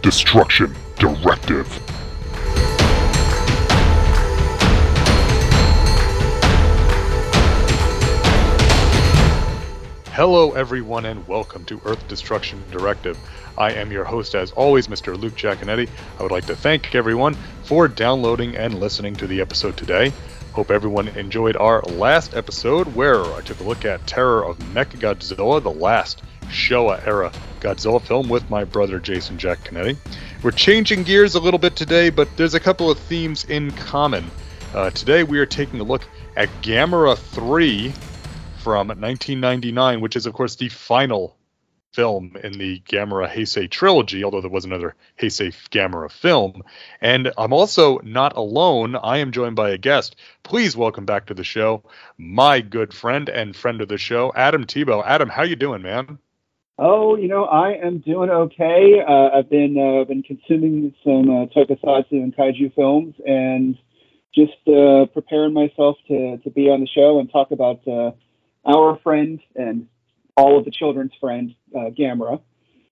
Destruction Directive. Hello, everyone, and welcome to Earth Destruction Directive. I am your host, as always, Mr. Luke Giaconetti. I would like to thank everyone for downloading and listening to the episode today. Hope everyone enjoyed our last episode where I took a look at Terror of Mechagodzilla, the last Showa era Godzilla film with my brother Jason Giaconetti. We're changing gears a little bit today, but there's a couple of themes in common. Uh, today we are taking a look at Gamera 3 from 1999, which is, of course, the final film in the Gamera Heisei trilogy, although there was another Heisei Gamera film. And I'm also not alone. I am joined by a guest. Please welcome back to the show my good friend and friend of the show, Adam Tebow. Adam, how you doing, man? Oh, you know, I am doing okay. Uh, I've been uh, been consuming some uh, tokusatsu and kaiju films, and just uh, preparing myself to to be on the show and talk about uh, our friend and all of the children's friend, uh, Gamera.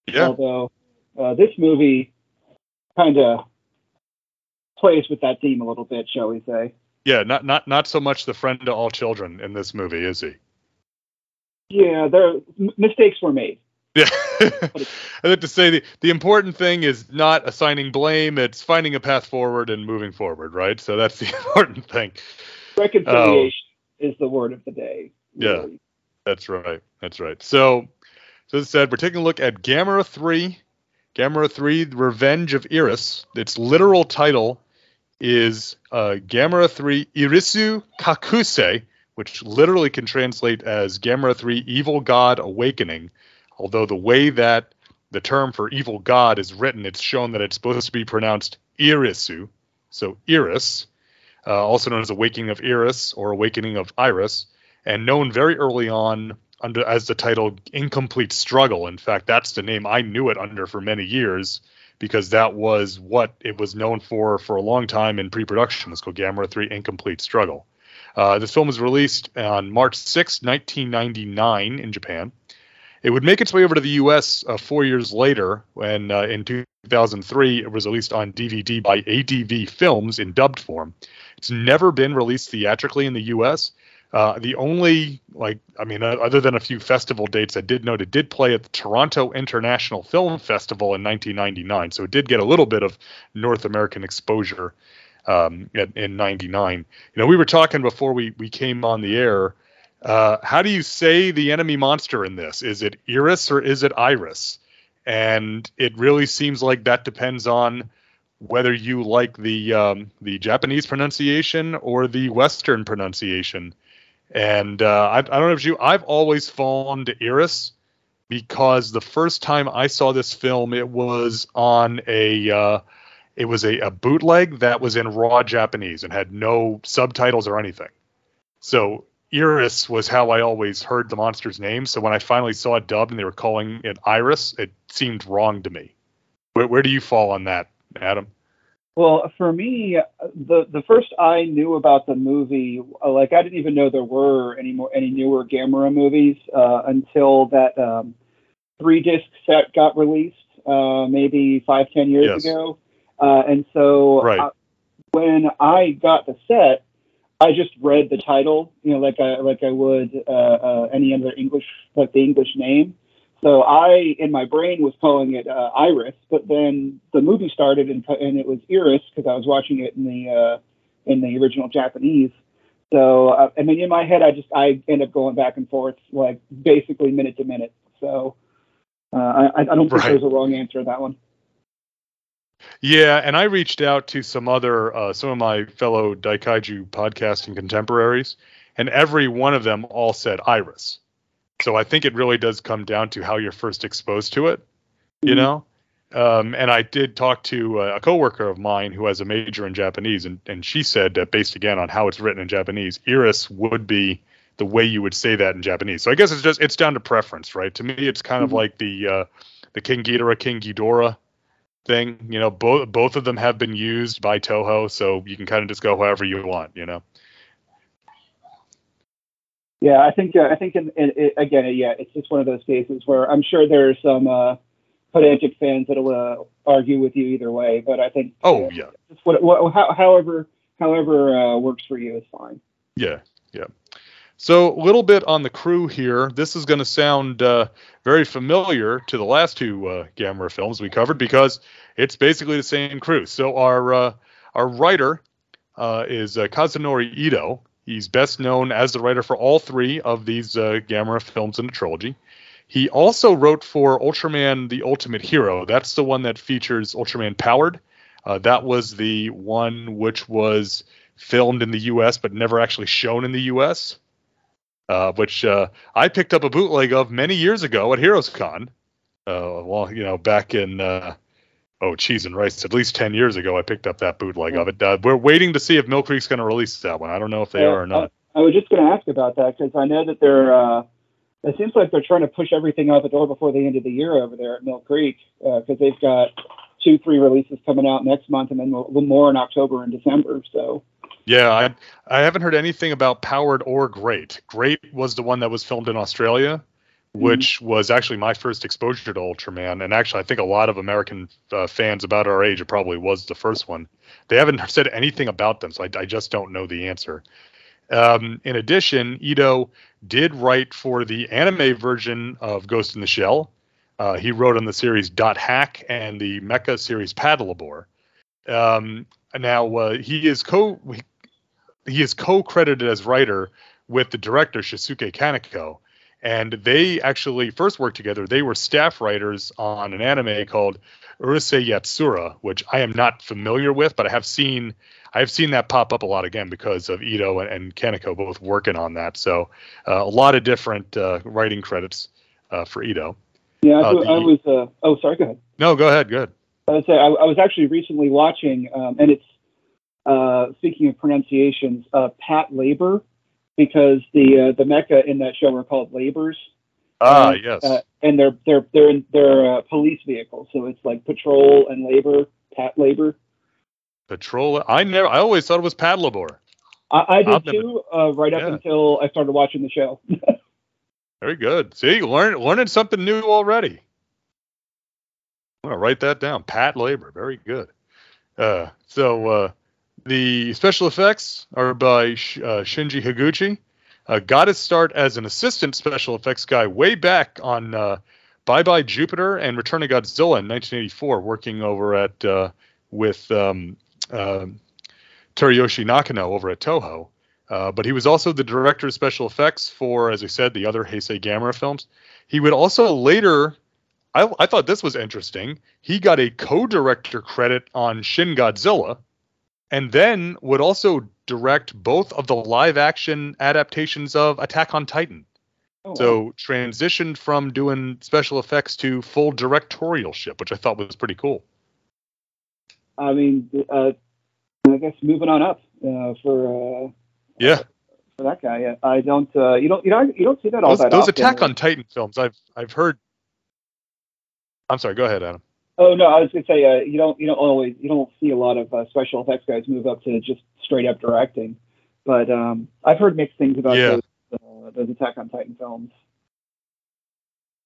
Yeah. Although uh, this movie kind of plays with that theme a little bit, shall we say? Yeah, not not not so much the friend to all children in this movie, is he? Yeah, there m- mistakes were made. Yeah. I have to say the, the important thing is not assigning blame, it's finding a path forward and moving forward, right? So that's the important thing. Reconciliation is the word of the day. Yeah. That's right. That's right. So, so as I said, we're taking a look at Gamera 3, Gamera 3, The Revenge of Iris. Its literal title is uh, Gamera 3 Irisu Kakusei, which literally can translate as Gamera 3 Evil God Awakening. Although the way that the term for evil god is written, it's shown that it's supposed to be pronounced Irisu. So Iris, uh, also known as Awakening of Iris or Awakening of Iris and known very early on under as the title Incomplete Struggle. In fact, that's the name I knew it under for many years because that was what it was known for for a long time in pre-production. It's called Gamera 3 Incomplete Struggle. Uh, this film was released on March 6, 1999 in Japan. It would make its way over to the U.S. Uh, four years later, when uh, in 2003 it was released on DVD by ADV Films in dubbed form. It's never been released theatrically in the U.S. Uh, the only, like, I mean, other than a few festival dates, I did note it did play at the Toronto International Film Festival in 1999, so it did get a little bit of North American exposure um, in, in 99. You know, we were talking before we we came on the air. Uh, how do you say the enemy monster in this? Is it Iris or is it Iris? And it really seems like that depends on whether you like the um, the Japanese pronunciation or the Western pronunciation. And uh, I, I don't know if you, I've always fallen to Iris because the first time I saw this film, it was on a uh, it was a, a bootleg that was in raw Japanese and had no subtitles or anything. So Iris was how I always heard the monster's name. So when I finally saw it dubbed and they were calling it Iris, it seemed wrong to me. Where, where do you fall on that, Adam? Well, for me, the the first I knew about the movie, like I didn't even know there were any more any newer Gamera movies uh, until that um, three disc set got released, uh, maybe five ten years Yes. ago. Uh, and so Right. uh, when I got the set, I just read the title, you know, like I like I would uh, uh, any other English like the English name. So I, in my brain, was calling it uh, Iris, but then the movie started and, and it was Iris because I was watching it in the uh, in the original Japanese. So uh, I mean, in my head, I just I end up going back and forth like basically minute to minute. So uh, I, I don't think Right. there's a wrong answer to that one. Yeah, and I reached out to some other uh, some of my fellow Daikaiju podcasting contemporaries, and every one of them all said Iris. So I think it really does come down to how you're first exposed to it, you Mhm. know. Um, and I did talk to uh, a coworker of mine who has a major in Japanese, and, and she said that based again on how it's written in Japanese, Iris would be the way you would say that in Japanese. So I guess it's just it's down to preference, right? To me, it's kind of Mhm. like the uh, the King Ghidorah, King Ghidorah thing. You know, both both of them have been used by Toho, so you can kind of just go however you want. You know. Yeah, I think uh, I think in, in, it, again, yeah, it's just one of those cases where I'm sure there are some uh, pedantic fans that'll uh, argue with you either way, but I think Oh yeah. just what, what how, however however uh, works for you is fine. Yeah, yeah. So a little bit on the crew here. This is going to sound uh, very familiar to the last two uh, Gamera films we covered because it's basically the same crew. So our uh, our writer uh, is uh, Kazunori Ito. He's best known as the writer for all three of these uh, Gamera films in the trilogy. He also wrote for Ultraman: The Ultimate Hero. That's the one that features Ultraman Powered. That was the one which was filmed in the U.S. but never actually shown in the U.S. Uh, which uh, I picked up a bootleg of many years ago at Heroes Con. Uh, well, you know, back in uh, oh cheese and rice, at least ten years ago, I picked up that bootleg of it. Uh, we're waiting to see if Mill Creek's going to release that one. I don't know if they Yeah, are or not. I was just going to ask about that because I know that they're. Uh, it seems like they're trying to push everything out the door before the end of the year over there at Mill Creek because they've got two, three releases coming out next month and then a little more in October and December. So Yeah, I I haven't heard anything about Powered or Great. Great was the one that was filmed in Australia, which was actually my first exposure to Ultraman, and actually I think a lot of American uh, fans about our age it probably was the first one. They haven't said anything about them, so I, I just don't know the answer. Um, in addition, Ito did write for the anime version of Ghost in the Shell. Uh, he wrote on the series Dot Hack and the Mecha series Paddlebore. Um, now uh, he is co he is co-credited as writer with the director Shusuke Kaneko, and they actually first worked together. They were staff writers on an anime called Urusei Yatsura, which I am not familiar with, but I have seen I have seen that pop up a lot again because of Ito and, and Kaneko both working on that. So uh, a lot of different uh, writing credits uh, for Ito. yeah, I, Uh, the- I was. Uh, oh, sorry. Go ahead. No, go ahead. Good. I say I, I was actually recently watching, um, and it's uh, speaking of pronunciations, uh, Pat Labor, because the uh, the mecha in that show are called labors, Ah, Uh, yes. uh, and they're they're they're in, they're uh, police vehicles, so it's like patrol and labor, Pat Labor. Patrol. I never. I always thought it was Paddlebore. I, I did I've too, uh, right up Yeah. until I started watching the show. Very good. See, learn learning something new already. I'm gonna write that down. Pat Labor. Very good. Uh, so uh, the special effects are by uh, Shinji Higuchi. Uh, got his start as an assistant special effects guy way back on uh, Bye Bye Jupiter and Return of Godzilla in 1984, working over at uh, with um, uh, Teruyoshi Nakano over at Toho. Uh, but he was also the director of special effects for, as I said, the other Heisei Gamera films. He would also later, I, I thought this was interesting. He got a co-director credit on Shin Godzilla, and then would also direct both of the live-action adaptations of Attack on Titan. Oh, wow. So transitioned from doing special effects to full directorialship, which I thought was pretty cool. I mean, uh, I guess moving on up uh, for uh, Yeah, for that guy. I don't. Uh, you don't. You don't. You don't see that all those, that those often. Attack on Titan films, I've I've heard. I'm sorry. Go ahead, Adam. Oh no, I was gonna say uh, you don't. You don't always. You don't see a lot of uh, special effects guys move up to just straight up directing. But um, I've heard mixed things about Yeah. those, uh, those Attack on Titan films.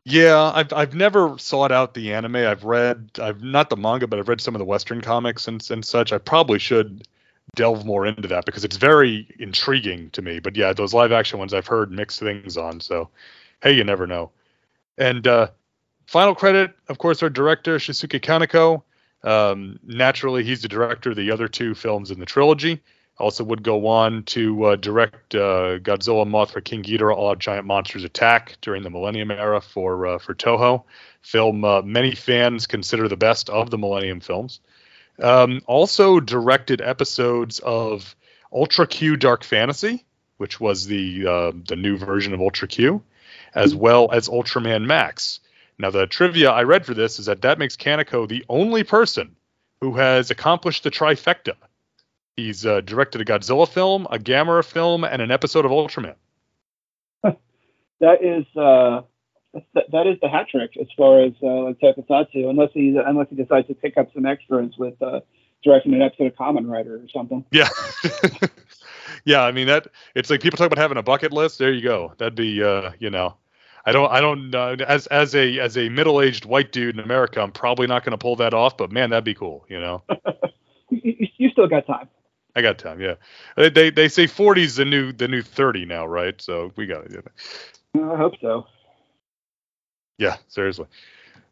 Yeah, I've I've never sought out the anime. I've read I've not the manga, but I've read some of the Western comics and and such. I probably should delve more into that because it's very intriguing to me. But yeah, those live action ones I've heard mixed things on. So hey, you never know. And uh, final credit, of course, our director Shusuke Kaneko. Um, naturally, he's the director of the other two films in the trilogy. Also, would go on to uh, direct uh, Godzilla, Mothra, King Ghidorah, All Giant Monsters Attack during the Millennium Era for uh, for Toho. Film uh, many fans consider the best of the Millennium films. Um, also directed episodes of Ultra Q Dark Fantasy, which was the uh, the new version of Ultra Q, as well as Ultraman Max. Now, the trivia I read for this is that that makes Kaneko the only person who has accomplished the trifecta. He's uh, directed a Godzilla film, a Gamera film, and an episode of Ultraman. That is uh, that, that is the hat trick as far as uh, like Tokusatsu, unless he unless he decides to pick up some extras with uh, directing an episode of Kamen Rider or something. Yeah. yeah, I mean that it's like people talk about having a bucket list. There you go. That'd be uh, you know, I don't I don't uh, as as a as a middle-aged white dude in America, I'm probably not going to pull that off, but man, that'd be cool, you know. you, you still got time. I got time, yeah. They they, they say 40 is the new the new 30 now, right? So we got it. I hope so. Yeah, seriously.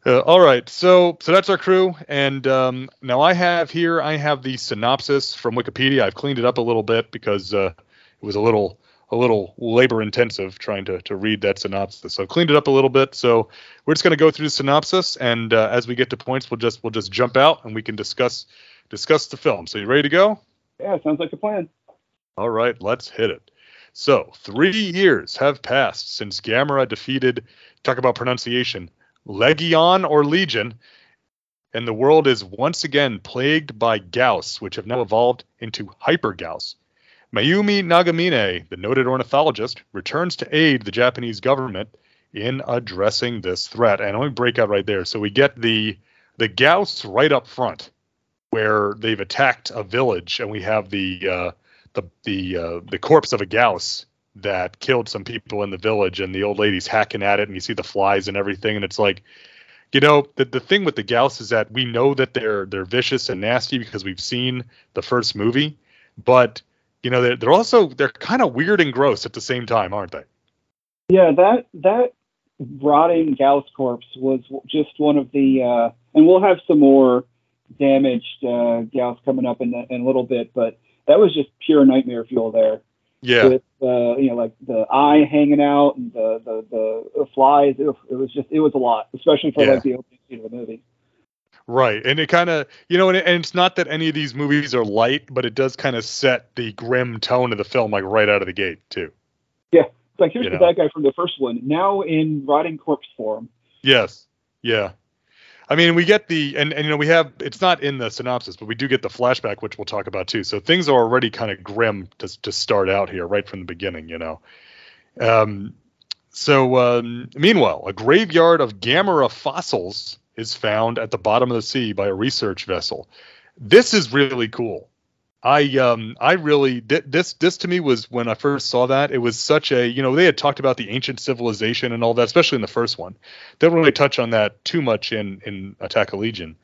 Uh, all right, so so that's our crew, and um, now I have here I have the synopsis from Wikipedia. I've cleaned it up a little bit because uh, it was a little a little labor intensive trying to to read that synopsis. So I've cleaned it up a little bit. So we're just going to go through the synopsis, and uh, as we get to points, we'll just we'll just jump out and we can discuss discuss the film. So you ready to go? Yeah, sounds like a plan. All right, let's hit it. So three years have passed since Gamera defeated. Talk about pronunciation Legion or Legion, and the world is once again plagued by Gyaos, which have now evolved into Hyper Gyaos. Mayumi Nagamine, the noted ornithologist, returns to aid the Japanese government in addressing this threat. And let me break out right there. So we get the the Gyaos right up front, where they've attacked a village, and we have the uh, the the uh, the corpse of a Gyaos that killed some people in the village and the old lady's hacking at it and you see the flies and everything and it's like you know the, the thing with the Gyaos is that we know that they're they're vicious and nasty because we've seen the first movie but you know they're, they're also they're kind of weird and gross at the same time aren't they yeah that that rotting Gyaos corpse was just one of the uh and we'll have some more damaged uh Gyaos coming up in, the, in a little bit but that was just pure nightmare fuel there yeah with uh, you know like the eye hanging out and the the, the flies. It, it was just it was a lot, especially for Yeah. like the opening scene of the movie. Right, and it kind of, you know, and, it, and it's not that any of these movies are light, but it does kind of set the grim tone of the film like right out of the gate too. It's like here's You the know. bad guy from the first one, now in rotting corpse form. Yes, yeah. I mean, we get the and and you know we have it's not in the synopsis, but we do get the flashback, which we'll talk about too. So things are already kind of grim to to start out here right from the beginning, you know. Um, so um, meanwhile, a graveyard of Gamera fossils is found at the bottom of the sea by a research vessel. This is really cool. I um I really thi- this this to me was when I first saw that it was such a you know they had talked about the ancient civilization and all that especially in the first one they don't really touch on that too much in in Attack of Legion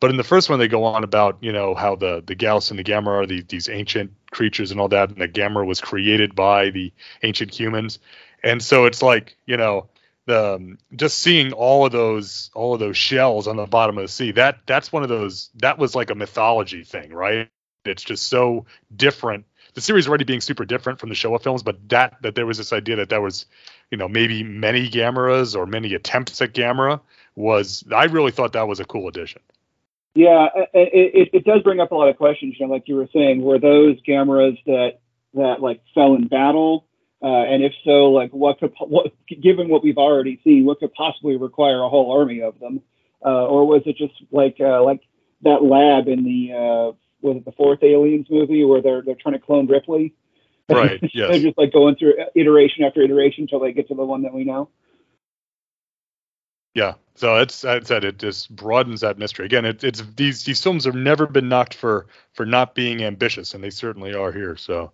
but in the first one they go on about you know how the the Gyaos and the Gamma are the, these ancient creatures and all that and the Gamma was created by the ancient humans and so it's like you know um, just seeing all of those all of those shells on the bottom of the sea that that's one of those that was like a mythology thing right it's just so different the series already being super different from the Showa films but that that there was this idea that there was you know maybe many Gameras or many attempts at Gamera was I really thought that was a cool addition Yeah, it, it, it does bring up a lot of questions. You know, like you were saying, were those Gameras that that like fell in battle? Uh, and if so, like what could what given what we've already seen, what could possibly require a whole army of them? Uh, or was it just like uh, like that lab in the uh, was it the fourth Aliens movie where they're they're trying to clone Ripley? right yes. they're just like going through iteration after iteration until they get to the one that we know. Yeah, so it's I said it just broadens that mystery. Again, it, it's these these films have never been knocked for for not being ambitious, and they certainly are here. So,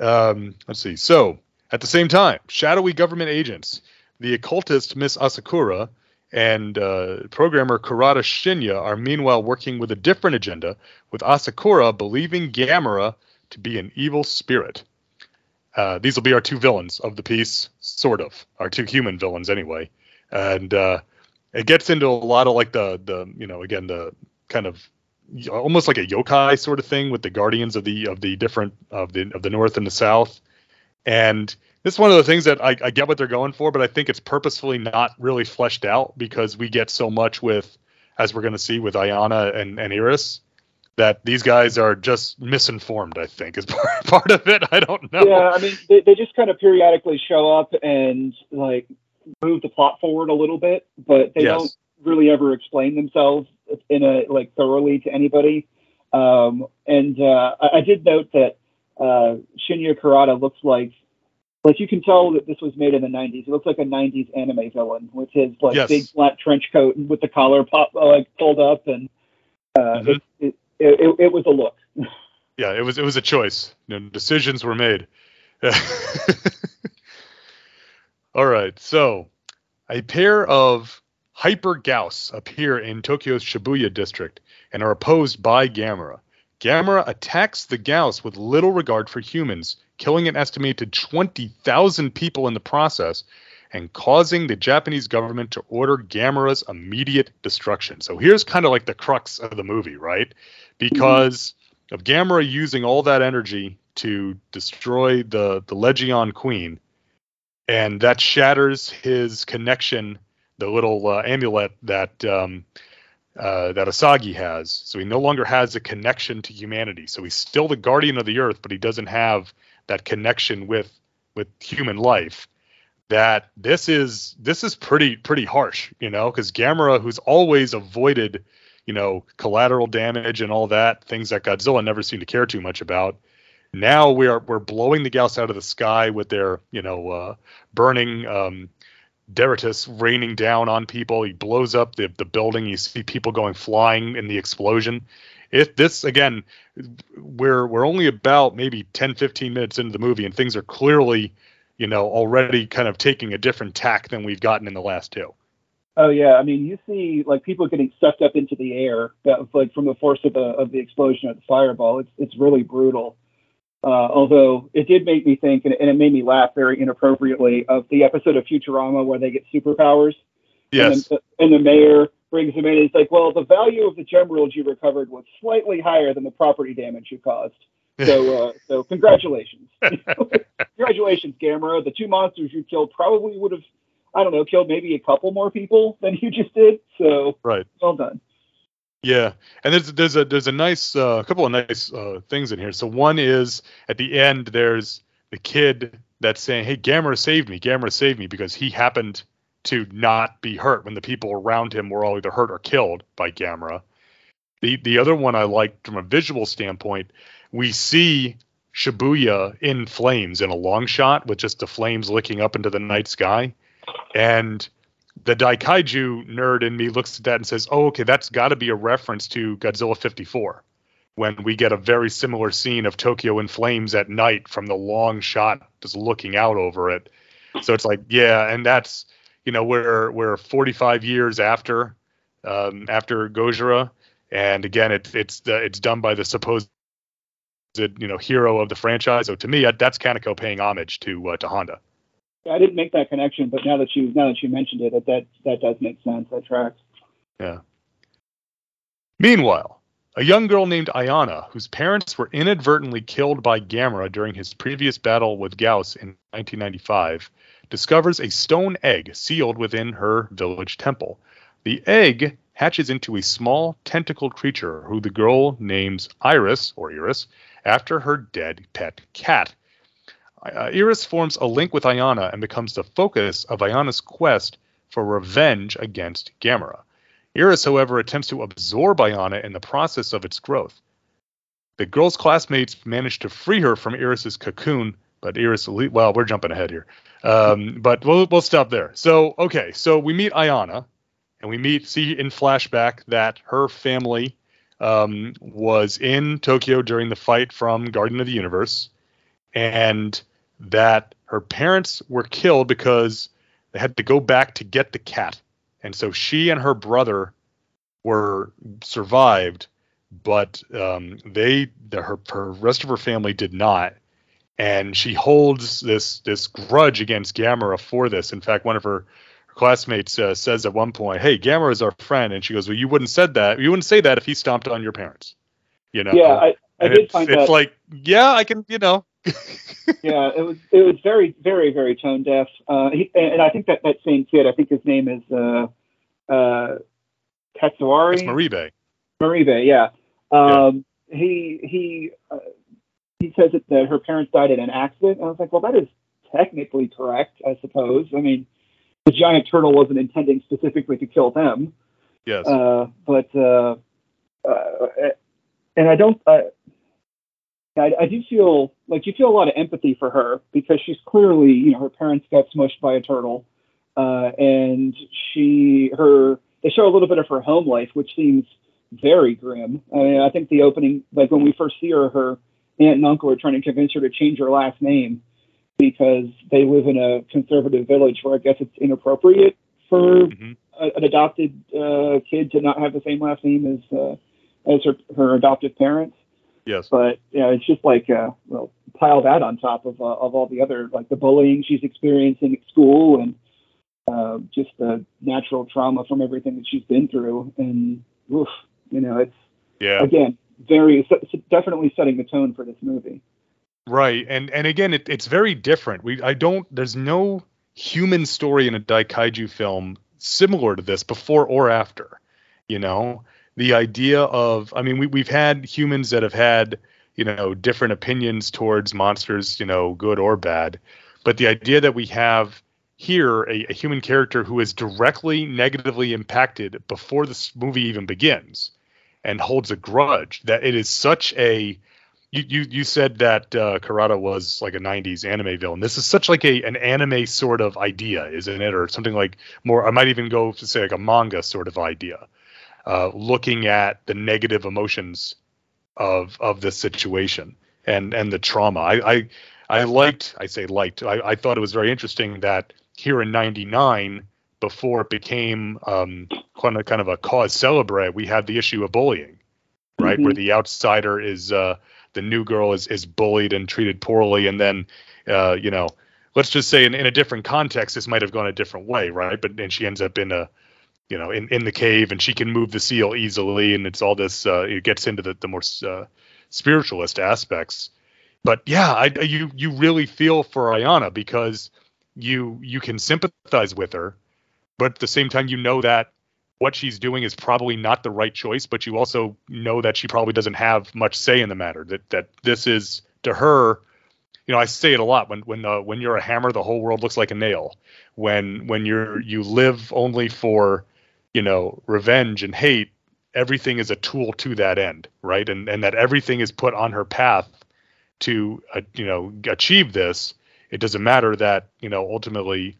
um, let's see. So at the same time, shadowy government agents, the occultist Miss Asakura and uh, programmer Kurata Shinya are meanwhile working with a different agenda, with Asakura believing Gamera to be an evil spirit. Uh, these will be our two villains of the piece, sort of, our two human villains anyway. And uh, it gets into a lot of like the the you know again the kind of almost like a yokai sort of thing with the guardians of the of the different of the of the north and the south and this is one of the things that I, I get what they're going for but i think it's purposefully not really fleshed out because we get so much with as we're going to see with ayana and, and iris that these guys are just misinformed i think is part, part of it i don't know Yeah, I mean, they, they just kind of periodically show up and like move the plot forward a little bit, but they Yes. don't really ever explain themselves in a like thoroughly to anybody. Um, and uh, I, I did note that uh, Shinya Kurata looks like like you can tell that this was made in the 90s. He looks like a 90s anime villain with his like Yes. big flat trench coat and with the collar pop uh, like pulled up and uh, Mhm. it, it, it, it was a look. Yeah, it was it was a choice. You know, decisions were made. All right, so a pair of hyper Gyaos appear in Tokyo's Shibuya district and are opposed by Gamera. Gamera attacks the Gyaos with little regard for humans, killing an estimated 20,000 people in the process and causing the Japanese government to order Gamera's immediate destruction. So here's kind of like the crux of the movie, right? Because of Gamera using all that energy to destroy the the Legion Queen, and that shatters his connection, the little uh, amulet that um, uh, that Asagi has. So he no longer has a connection to humanity. So he's still the guardian of the Earth, but he doesn't have that connection with with human life. That this is this is pretty pretty harsh, you know, because Gamera, who's always avoided you know, collateral damage and all that, things that Godzilla never seemed to care too much about. Now we're we're blowing the Gyaos out of the sky with their, you know, uh, burning um, Deritus raining down on people. He blows up the the building. You see people going flying in the explosion. If this again, we're we're only about maybe 10, 15 minutes into the movie, and things are clearly, you know, already kind of taking a different tack than we've gotten in the last two. Oh yeah, I mean you see like people getting sucked up into the air that like from the force of the of the explosion of the fireball. It's it's really brutal. Uh, although it did make me think, and, and it made me laugh very inappropriately, of the episode of Futurama where they get superpowers. Yes. And, then, and the mayor brings them in. And he's like, "Well, the value of the gems you recovered was slightly higher than the property damage you caused. So, uh, so congratulations, congratulations, Gamera. The two monsters you killed probably would have, I don't know, killed maybe a couple more people than you just did. So, right. well done. Yeah, and there's there's a there's a nice uh, couple of nice uh, things in here. So one is at the end there's the kid that's saying, "Hey, Gamera saved me. Gamera saved me because he happened to not be hurt when the people around him were all either hurt or killed by Gamera." The the other one I liked from a visual standpoint, we see Shibuya in flames in a long shot with just the flames licking up into the night sky, and the Daikaiju nerd in me looks at that and says, "Oh, okay, that's got to be a reference to Godzilla 54." When we get a very similar scene of Tokyo in flames at night from the long shot, just looking out over it. So it's like, yeah, and that's you know we're we're 45 years after um, after Gojira, and again, it's it's the, it's done by the supposed you know hero of the franchise. So to me, that's Kaneko paying homage to uh, to Honda. I didn't make that connection, but now that you now that you mentioned it, that that, that does make sense. That tracks. Yeah. Meanwhile, a young girl named Ayana, whose parents were inadvertently killed by Gamera during his previous battle with Gyaos in 1995, discovers a stone egg sealed within her village temple. The egg hatches into a small tentacled creature who the girl names Iris, or Iris, after her dead pet cat. Uh, Iris forms a link with Ayana and becomes the focus of Ayana's quest for revenge against Gamera. Iris, however, attempts to absorb Ayana in the process of its growth. The girl's classmates manage to free her from Iris's cocoon, but Iris, well, we're jumping ahead here. Um, but we'll, we'll stop there. So, okay, so we meet Ayana, and we meet, see in flashback that her family um, was in Tokyo during the fight from Guardian of the Universe, and that her parents were killed because they had to go back to get the cat. And so she and her brother were survived, but um, they, the, her, her rest of her family did not. And she holds this this grudge against Gamera for this. In fact, one of her, her classmates uh, says at one point, "Hey, Gamera is our friend," and she goes, "Well, you wouldn't said that. You wouldn't say that if he stomped on your parents." You know? Yeah, I, I did it's, find it's that. like, yeah, I can, you know, yeah, it was it was very very very tone deaf. Uh, he, and I think that that same kid, I think his name is uh, uh, Katsuari it's Moribe. Moribe. Yeah. Um, He he uh, he says that, that her parents died in an accident. And I was like, well, that is technically correct, I suppose. I mean, the giant turtle wasn't intending specifically to kill them. Yes. Uh, but uh, uh, and I don't. Uh, I, I do feel like you feel a lot of empathy for her because she's clearly, you know, her parents got smushed by a turtle, uh, and she her they show a little bit of her home life, which seems very grim. I mean, I think the opening, like when we first see her, her aunt and uncle are trying to convince her to change her last name because they live in a conservative village where I guess it's inappropriate for hmm a, an adopted uh, kid to not have the same last name as uh, as her, her adoptive parents. Yes. But you know, it's just like uh, well, pile that on top of uh, of all the other like the bullying she's experiencing at school and uh, just the natural trauma from everything that she's been through. And oof, you know, it's Yeah. again very definitely setting the tone for this movie. Right, and and again, it, it's very different. We I don't. There's no human story in a Daikaiju film similar to this before or after. You know, the idea of I mean, we we've had humans that have had you know different opinions towards monsters, you know, good or bad, but the idea that we have here a, a human character who is directly negatively impacted before this movie even begins and holds a grudge that it is such a you you you said that uh, was like a '90s anime villain. This is such like a an anime sort of idea, isn't it, or something like more? I might even go to say like a manga sort of idea, uh, looking at the negative emotions of of this situation and and the trauma. I I, I liked I say liked I, I thought it was very interesting that here in '99 before it became um, kind of kind of a cause celebre, we had the issue of bullying, right, Mhm. where the outsider is. Uh, the new girl is is bullied and treated poorly and then uh you know let's just say in, in a different context this might have gone a different way right but and she ends up in a you know in in the cave and she can move the seal easily and it's all this uh it gets into the the more uh, spiritualist aspects but yeah I you you really feel for Ayana because you you can sympathize with her but at the same time you know that what she's doing is probably not the right choice, but you also know that she probably doesn't have much say in the matter. That that this is to her, you know, I say it a lot when when uh, when you're a hammer, the whole world looks like a nail. When when you're you live only for, you know, revenge and hate, everything is a tool to that end, right? And and that everything is put on her path to uh, you know achieve this. It doesn't matter that you know ultimately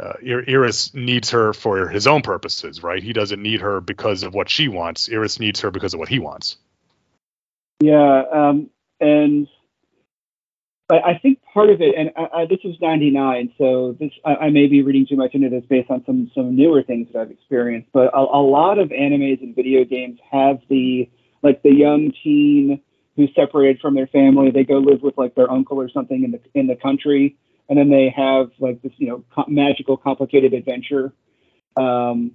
uh, Iris needs her for his own purposes, right? He doesn't need her because of what she wants. Iris needs her because of what he wants. Yeah, um, and I, I think part of it, and I, I, this was '99, so this I, I may be reading too much into this based on some some newer things that I've experienced. But a, a lot of animes and video games have the like the young teen who's separated from their family. They go live with like their uncle or something in the in the country, and then they have like this you know co- magical, complicated adventure. Um,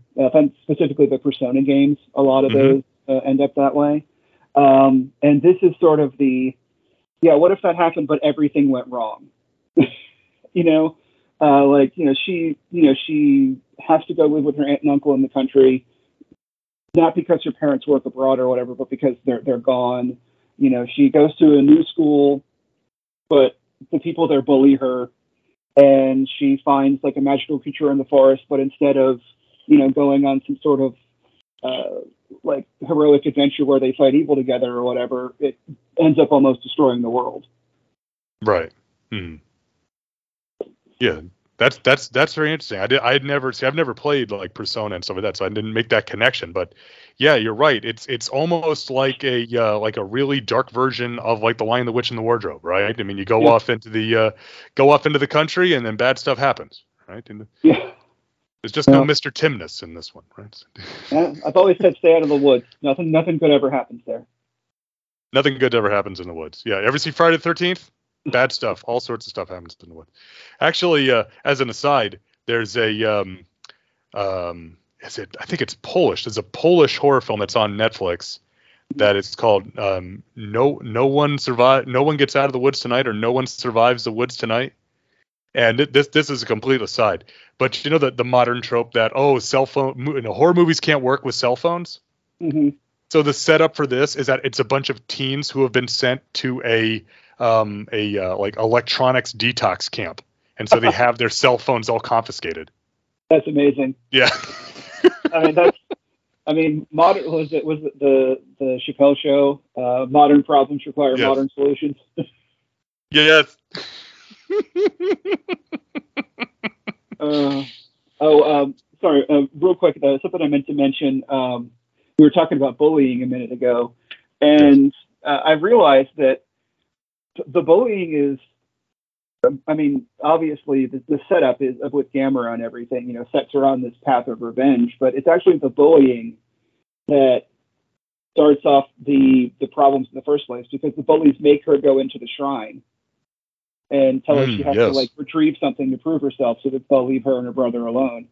specifically the Persona games, a lot of Mhm. those uh, end up that way. Um, and this is sort of the, yeah, what if that happened, but everything went wrong? you know, uh, like, you know, she, you know, she has to go live with her aunt and uncle in the country, not because her parents work abroad or whatever, but because they're, they're gone. You know, she goes to a new school, but the people there bully her and she finds like a magical creature in the forest, but instead of, you know, going on some sort of, uh, like heroic adventure where they fight evil together or whatever, it ends up almost destroying the world. Right. Hmm. Yeah, that's that's that's very interesting. I did I had never see I've never played like Persona and stuff like that, so I didn't make that connection. But yeah, you're right. It's it's almost like a uh, like a really dark version of like the Lion, the Witch, and the Wardrobe, right? I mean, you go Yeah. off into the uh, go off into the country, and then bad stuff happens, right? And Yeah. There's just no Yeah. Mr. Tumnus in this one, right? I've always said stay out of the woods. Nothing, nothing good ever happens there. Nothing good ever happens in the woods. Yeah, ever see Friday the Thirteenth? Bad stuff. All sorts of stuff happens in the woods. Actually, uh, as an aside, there's a um, um, is it? I think it's Polish. There's a Polish horror film that's on Netflix that is called um, No No One Survive No One Gets Out of the Woods Tonight or No One Survives the Woods Tonight. And this this is a complete aside, but you know the the modern trope that oh cell phone you know, horror movies can't work with cell phones. hmm So the setup for this is that it's a bunch of teens who have been sent to a um, a uh, like electronics detox camp, and so they have their cell phones all confiscated. That's amazing. Yeah. I mean, that's. I mean, modern was it was it the the Chappelle show? Uh, modern problems require Yes. modern solutions. yes. Uh, oh, um, sorry. Uh, real quick, uh, something I meant to mention. Um, we were talking about bullying a minute ago, and uh, I realized that the bullying is. I mean, obviously, the, the setup is with Gamera and everything. You know, sets her on this path of revenge, but it's actually the bullying that starts off the the problems in the first place because the bullies make her go into the shrine and tell her Mm, she has yes. to like retrieve something to prove herself so that they'll leave her and her brother alone.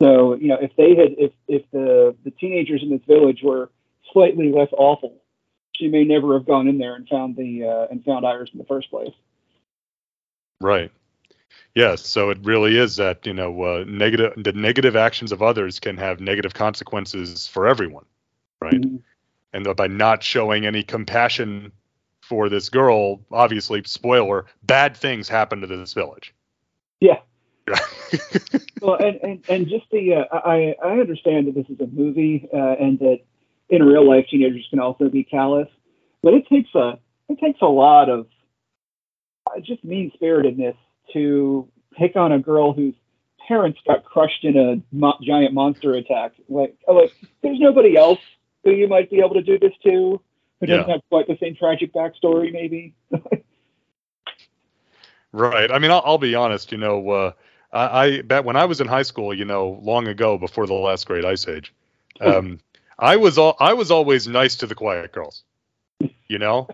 So, you know, if they had if if the the teenagers in this village were slightly less awful, she may never have gone in there and found the uh, and found Iris in the first place. Right. Yes. So it really is that you know uh, negative the negative actions of others can have negative consequences for everyone, right? Mhm. And by not showing any compassion for this girl, obviously, spoiler, bad things happen to this village. Yeah. Well, and, and, and just the uh, I I understand that this is a movie uh, and that in real life teenagers can also be callous, but it takes a it takes a lot of uh, just mean spiritedness to pick on a girl whose parents got crushed in a mo- giant monster attack. Like like there's nobody else who you might be able to do this to who doesn't Yeah. have quite the same tragic backstory, maybe. Right. I mean, I'll, I'll be honest. You know, uh, I, I bet when I was in high school, you know, long ago before the last great ice age, um, I was all I was always nice to the quiet girls. You know,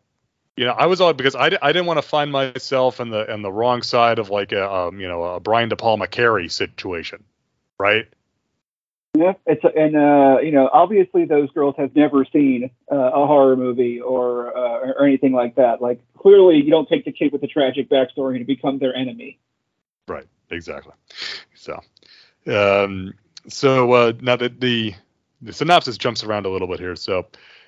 you know, I was all because I, I didn't want to find myself in the in the wrong side of like a um, you know a Brian De Palma Carrie situation, right? Yeah, it's and uh, you know obviously those girls have never seen uh, a horror movie or uh, or anything like that. Like clearly you don't take the kid with a tragic backstory and become their enemy. Right. Exactly. So, um, so uh, now that the the synopsis jumps around a little bit here. So,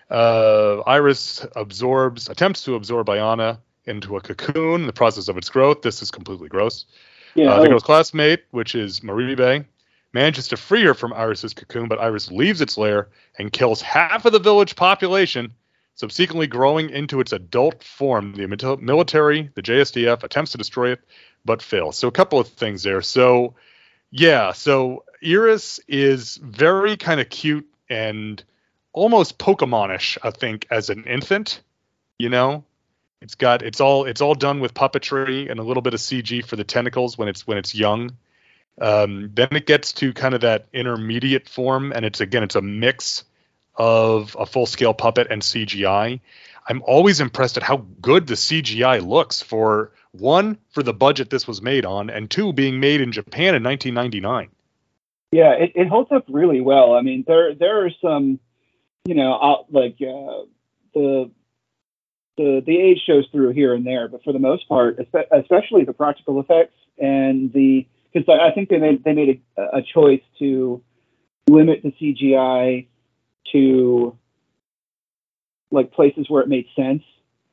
uh, Iris absorbs, attempts to absorb Ayana into a cocoon in the process of its growth. This is completely gross. Yeah, Uh, the girl's classmate, which is Moribe, manages to free her from Iris's cocoon, but Iris leaves its lair and kills half of the village population, subsequently growing into its adult form. The military, the JSDF, attempts to destroy it, but fails. So a couple of things there. So yeah, so Iris is very kind of cute and almost Pokemonish, I think, as an infant. You know, it's got it's all it's all done with puppetry and a little bit of CG for the tentacles when it's when it's young. Um, then it gets to kind of that intermediate form, and it's again it's a mix of a full scale puppet and CGI. I'm always impressed at how good the CGI looks for one for the budget this was made on, and two being made in Japan in 1999. yeah, it, it holds up really well. I mean, there there are some, you know, out, like uh, the the the age shows through here and there, but for the most part, especially the practical effects and the because I I think they made they made a, a choice to limit the CGI to like places where it made sense.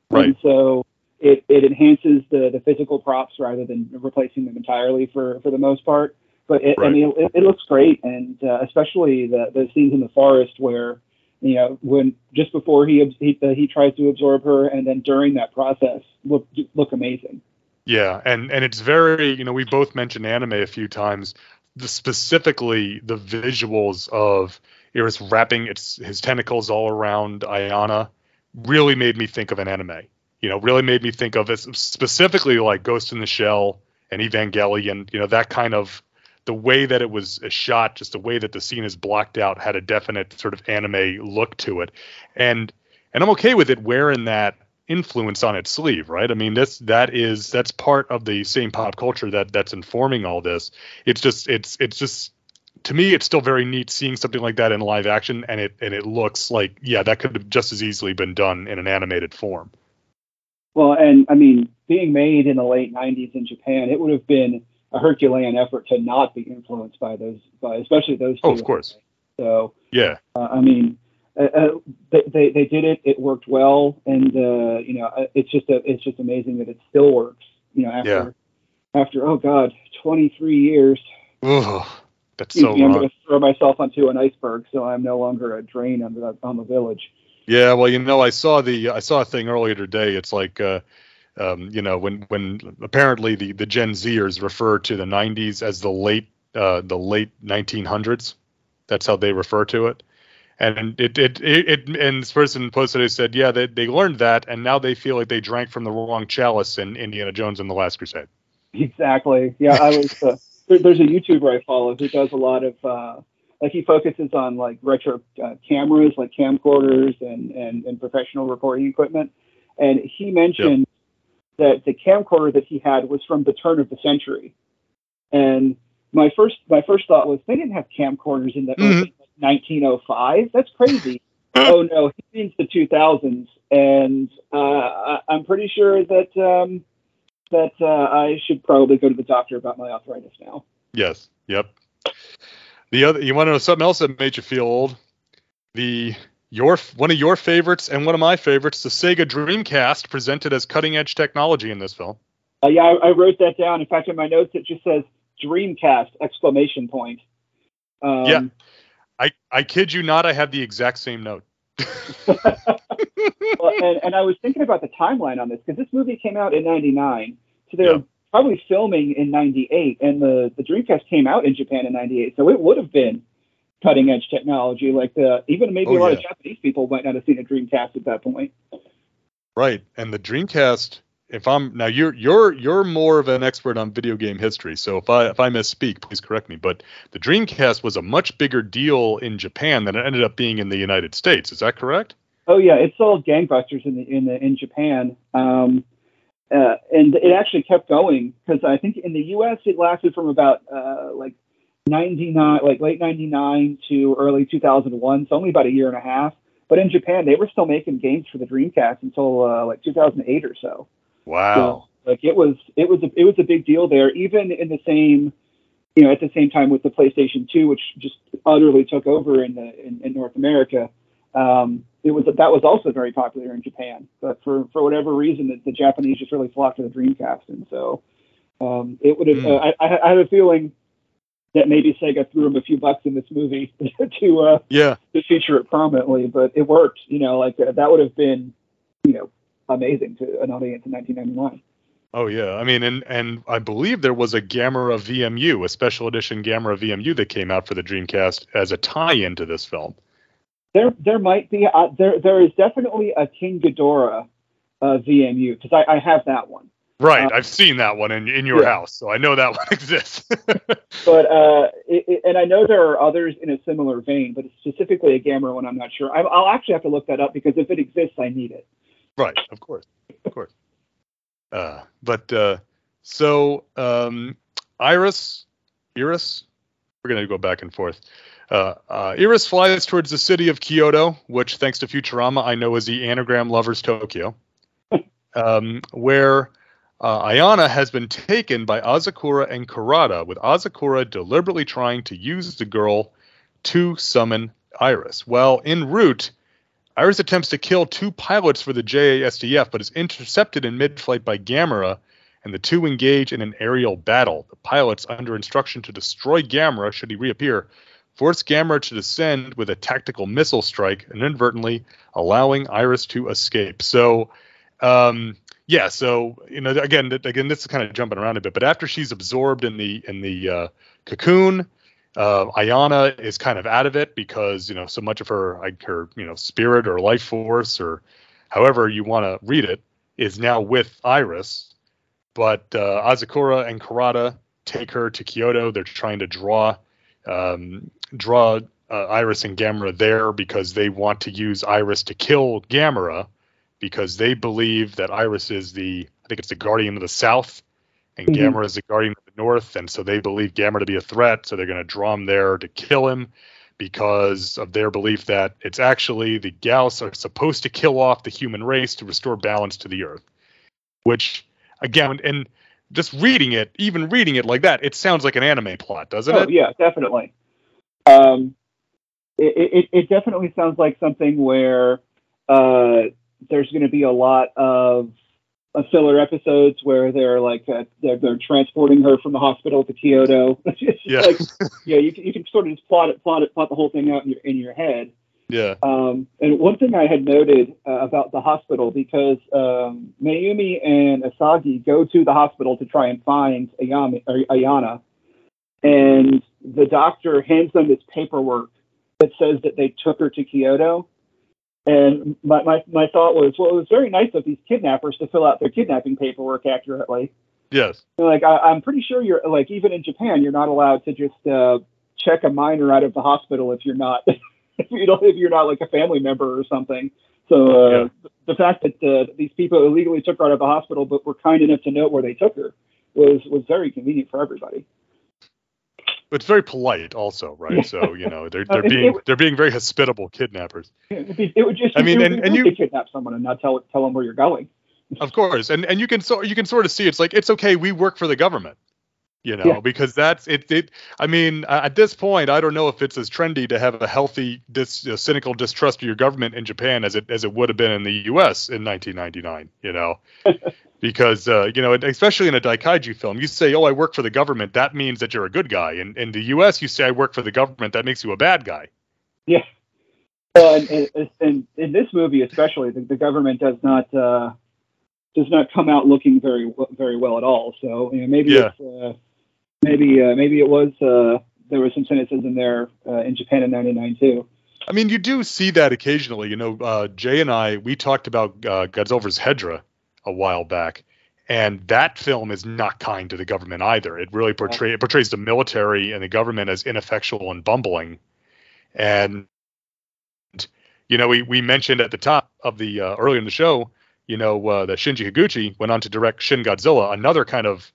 Right. And so it, it enhances the, the physical props rather than replacing them entirely for, for the most part. But it, I mean, it, it looks great, and uh, especially the, the scenes in the forest where you know when just before he he, he tries to absorb her, and then during that process look look amazing. Yeah, and and it's very you know we both mentioned anime a few times. The specifically the visuals of Iris wrapping its his tentacles all around Ayana really made me think of an anime. You know, really made me think of it specifically like Ghost in the Shell and Evangelion. You know, that kind of the way that it was uh, shot, just the way that the scene is blocked out, had a definite sort of anime look to it, and and I'm okay with it wearing that influence on its sleeve, right? I mean, this that is that's part of the same pop culture that that's informing all this. It's just it's it's just to me it's still very neat seeing something like that in live action and it and it looks like yeah, that could have just as easily been done in an animated form. Well, and I mean, being made in the late '90s in Japan, it would have been a Herculean effort to not be influenced by those, by especially those two. Oh, of course. So Yeah. Uh, I mean, uh, uh, they, they they did it. It worked well, and uh, you know, uh, it's just a, it's just amazing that it still works. You know, after after oh god, 23 years. Ugh. That's You- so you know, I'm going to throw myself onto an iceberg, so I'm no longer a drain on the on the village. Yeah, well, you know, I saw the I saw a thing earlier today. It's like, uh, um, you know, when when apparently the the Gen Zers refer to the '90s as the late uh, the late 1900s. That's how they refer to it. And it it it, it and this person posted it said, yeah, they they learned that, and now they feel like they drank from the wrong chalice in Indiana Jones and the Last Crusade. Exactly. Yeah, I was. Uh, there, there's a YouTuber I follow who does a lot of uh, like he focuses on like retro uh, cameras, like camcorders and, and and professional recording equipment. And he mentioned that the camcorder that he had was from the turn of the century. And my first my first thought was they didn't have camcorders in the Mhm. Early 1905. That's crazy. oh no, he means the 2000s, and uh, I, I'm pretty sure that um, that uh, I should probably go to the doctor about my arthritis now. Yes. Yep. The other, you want to know something else that made you feel old? The your one of your favorites and one of my favorites, the Sega Dreamcast, presented as cutting edge technology in this film. Uh, yeah, I, I wrote that down. In fact, in my notes, it just says Dreamcast exclamation point. Um, Yeah. I I kid you not, I had the exact same note. well, and, and I was thinking about the timeline on this because this movie came out in '99, so they're Yeah. probably filming in '98, and the the Dreamcast came out in Japan in '98, so it would have been cutting edge technology. Like the even maybe Oh, a lot yeah. of Japanese people might not have seen a Dreamcast at that point. Right. And the Dreamcast, if I'm now you're you're you're more of an expert on video game history. So if I if I misspeak, please correct me. But the Dreamcast was a much bigger deal in Japan than it ended up being in the United States. Is that correct? Oh yeah, it sold gangbusters in the in the in Japan, um, uh, and it actually kept going because I think in the U.S. it lasted from about uh, like ninety nine, like late ninety nine to early two thousand one, so only about a year and a half. But in Japan, they were still making games for the Dreamcast until uh, like two thousand eight or so. Wow. Like it was it was a, it was a big deal there, even in the same you know at the same time with the PlayStation Two, which just utterly took over in the in, in North America. Um, it was that was also very popular in Japan, but for for whatever reason, the, the Japanese just really flocked to the Dreamcast, and so um, it would have. Hmm. Uh, I, I have a feeling that maybe Sega threw them a few bucks in this movie to uh, Yeah. to feature it prominently, but it worked. You know, like uh, that would have been you know amazing to an audience in 1999. Oh yeah, I mean, and and I believe there was a Gamera VMU, a special edition Gamera VMU that came out for the Dreamcast as a tie-in to this film. There, there might be. Uh, there, there is definitely a King Ghidorah uh, VMU because I, I have that one. Right, Uh, I've seen that one in in your yeah. house, so I know that one exists. But uh, it, it- and I know there are others in a similar vein, but specifically a Gamera one, I'm not sure. I, I'll actually have to look that up because if it exists, I need it. Right, of course, of course. Uh, but uh, so um, Iris, Iris, we're gonna go back and forth. Uh, uh, Iris flies towards the city of Kyoto, which, thanks to Futurama, I know is the anagram lovers Tokyo, um, where uh, Ayana has been taken by Asakura and Kurata, with Asakura deliberately trying to use the girl to summon Iris. Well, en route, Iris attempts to kill two pilots for the JASDF, but is intercepted in mid-flight by Gamera, and the two engage in an aerial battle. The pilots, under instruction to destroy Gamera should he reappear, force Gamera to descend with a tactical missile strike, inadvertently allowing Iris to escape. So, um, yeah. So you know, again, again, this is kind of jumping around a bit, but after she's absorbed in the in the uh, cocoon, uh, Ayana is kind of out of it because you know so much of her her you know spirit or life force or however you want to read it is now with Iris, but uh, Asakura and Kurata take her to Kyoto. They're trying to draw um, draw uh, Iris and Gamera there because they want to use Iris to kill Gamera because they believe that Iris is the I think it's the guardian of the South and Mhm. Gamera is the guardian of the North, and so they believe Gamera to be a threat, so they're going to draw him there to kill him because of their belief that it's actually the Gyaos are supposed to kill off the human race to restore balance to the Earth. Which again, and just reading it, even reading it like that, it sounds like an anime plot, doesn't it? oh it? yeah, definitely. Um, it, it, it definitely sounds like something where uh, there's going to be a lot of uh, filler episodes where they're like uh, they're, they're transporting her from the hospital to Kyoto. Yeah. like yeah, you can, you can sort of just plot it, plot it, plot the whole thing out in your in your head. Yeah. Um, and one thing I had noted uh, about the hospital because um, Mayumi and Asagi go to the hospital to try and find Ayami, or Ayana, and the doctor hands them this paperwork that says that they took her to Kyoto. And my, my, my thought was, well, it was very nice of these kidnappers to fill out their kidnapping paperwork accurately. Yes. Like, I, I'm pretty sure you're like, even in Japan, you're not allowed to just uh, check a minor out of the hospital if you're not, if you don't, if you're not like a family member or something. So uh, Yeah. the fact that uh, these people illegally took her out of the hospital, but were kind enough to note where they took her, was was very convenient for everybody. But it's very polite also, right? So, you know, they're they're being they're being very hospitable kidnappers. It would, be, it would just, I mean, and- and you- kidnap someone and not tell tell them where you're going. Of course. And and you can so you can sort of see it's like it's okay, we work for the government. You know, Yeah. because that's it it I mean, at this point I don't know if it's as trendy to have a healthy dis, uh, cynical distrust of your government in Japan as it as it would have been in the US in 1999, you know. because uh, you know, especially in a daikaiju film, you say, "Oh, I work for the government." That means that you're a good guy. And in the U.S., you say, "I work for the government." That makes you a bad guy. Yeah. Well, and, and, and in this movie, especially, the, the government does not uh, does not come out looking very very well at all. So you know, maybe Yeah. it's, uh, maybe uh, maybe it was uh, there was some cynicism there uh, in Japan in '99 too. I mean, you do see that occasionally. You know, uh, Jay and I we talked about uh, Hedorah a while back, and that film is not kind to the government either. It really portray it portrays the military and the government as ineffectual and bumbling. And you know, we we mentioned at the top of the uh, earlier in the show, you know, uh, that Shinji Higuchi went on to direct Shin Godzilla, another kind of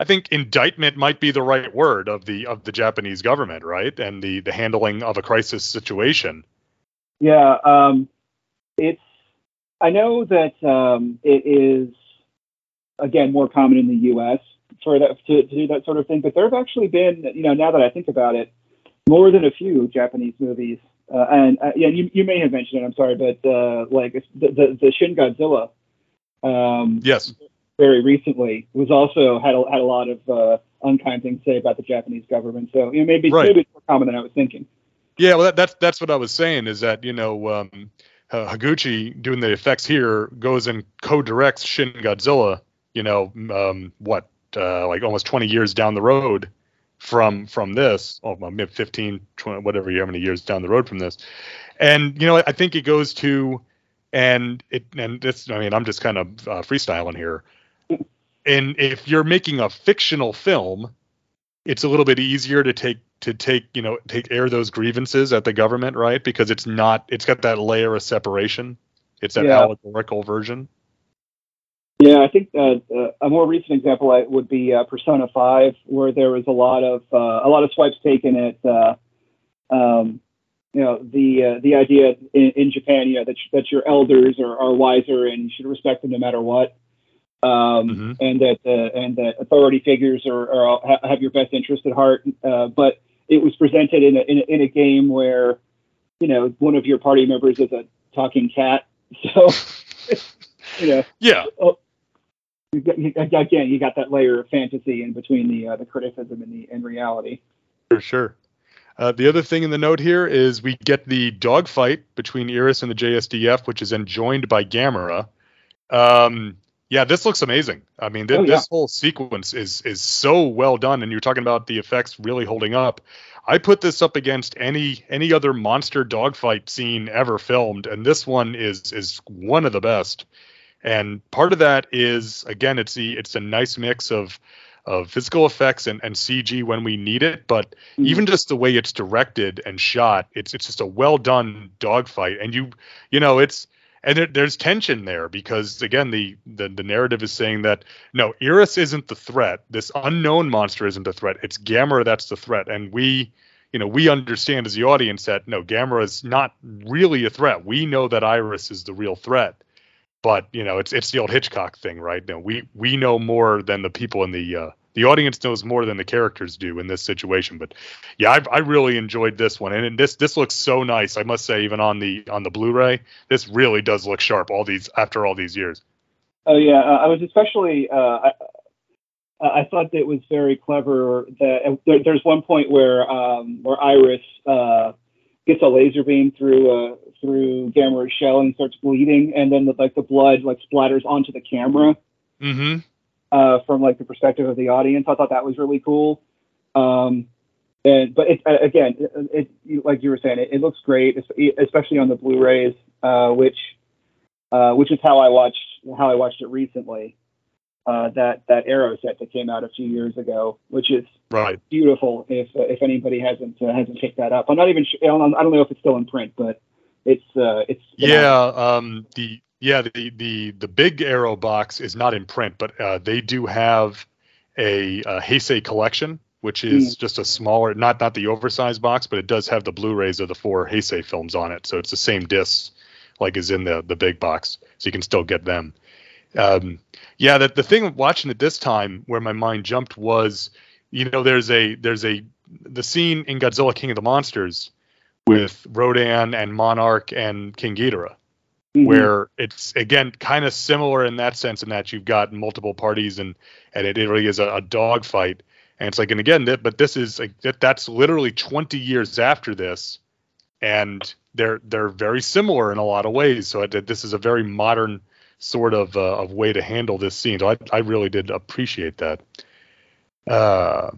I think indictment might be the right word of the of the Japanese government, right? And the the handling of a crisis situation. Yeah, um, it's. I know that um, it is again more common in the U.S. for that to, to do that sort of thing, but there have actually been, you know, now that I think about it, more than a few Japanese movies. Uh, and uh, yeah, you, you may have mentioned it. I'm sorry, but uh, like the, the the Shin Godzilla, um, Yes. Very recently was also had a, had a lot of uh, unkind things to say about the Japanese government. So you know, maybe Right. maybe it's more common than I was thinking. Yeah, well, that, that's that's what I was saying is that you know um, uh, Higuchi doing the effects here goes and co-directs Shin Godzilla. You know, um, what uh, like almost 20 years down the road from from this, oh, well, 15, 20, whatever, how many years down the road from this, and you know, I think it goes to, and it and this, I mean, I'm just kind of uh, freestyling here. And if you're making a fictional film, it's a little bit easier to take to take you know take air those grievances at the government right? Because it's not it's got that layer of separation. It's that Yeah. allegorical version. Yeah, I think uh, uh, a more recent example uh, would be uh, Persona Five, where there was a lot of uh, a lot of swipes taken at uh, um, you know the uh, the idea in, in Japan, you know that that your elders are, are wiser and you should respect them no matter what, um, Mhm. and that uh, and that authority figures are, are ha- have your best interest at heart. Uh, but it was presented in a, in a in a game where you know one of your party members is a talking cat, so you know yeah you got, you, again, you got that layer of fantasy in between the uh, the criticism and the and reality. for sure uh, the other thing in the note here is we get the dogfight between Iris and the JSDF, which is enjoined by Gamera. Um, yeah, this looks amazing. I mean, th- Oh, yeah. this whole sequence is is so well done, and you're talking about the effects really holding up. I put this up against any any other monster dogfight scene ever filmed, and this one is is one of the best. And part of that is again, it's the it's a nice mix of of physical effects and, and CG when we need it, but Mhm. even just the way it's directed and shot, it's it's just a well done dogfight. And you you know it's and there, there's tension there because again the, the the narrative is saying that no Iris isn't the threat, this unknown monster isn't the threat. It's Gamera that's the threat, and we you know we understand as the audience that no Gamera is not really a threat. We know that Iris is the real threat but you know it's it's the old Hitchcock thing, right? No, we we know more than the people in the uh, the audience knows more than the characters do in this situation. But yeah, I, I really enjoyed this one, and this this looks so nice. I must say, even on the on the Blu-ray, this really does look sharp. All these after all these years. Oh yeah, uh, I was especially. Uh, I, I thought that it was very clever that there, there's one point where um, where Iris uh, gets a laser beam through uh, through Gamera's shell and starts bleeding, and then the, like the blood like splatters onto the camera Mm-hmm. Uh, from like the perspective of the audience. I thought that was really cool. Um, and but it, uh, again, it, it, like you were saying, it, it looks great, especially on the Blu-rays, uh, which uh, which is how I watched how I watched it recently. Uh, that that Arrow set that came out a few years ago, which is Right. beautiful. If if anybody hasn't uh, hasn't picked that up, I'm not even sure. I don't, I don't know if it's still in print, but it's uh, it's Yeah. Um. The yeah the the the big Arrow box is not in print, but uh, they do have a, a Heisei collection, which is just a smaller, not not the oversized box, but it does have the Blu-rays of the four Heisei films on it, so it's the same discs like is in the the big box, so you can still get them. Um, yeah, that the thing watching it this time where my mind jumped was, you know, there's a there's a the scene in Godzilla King of the Monsters with Rodan and Monarch and King Ghidorah Mhm. where it's again kind of similar in that sense in that you've got multiple parties and and it really is a, a dogfight. And it's like and again but this is like that, that's literally 20 years after this and they're they're very similar in a lot of ways. So it, this is a very modern sort of uh, of way to handle this scene. So I, I really did appreciate that. Uh,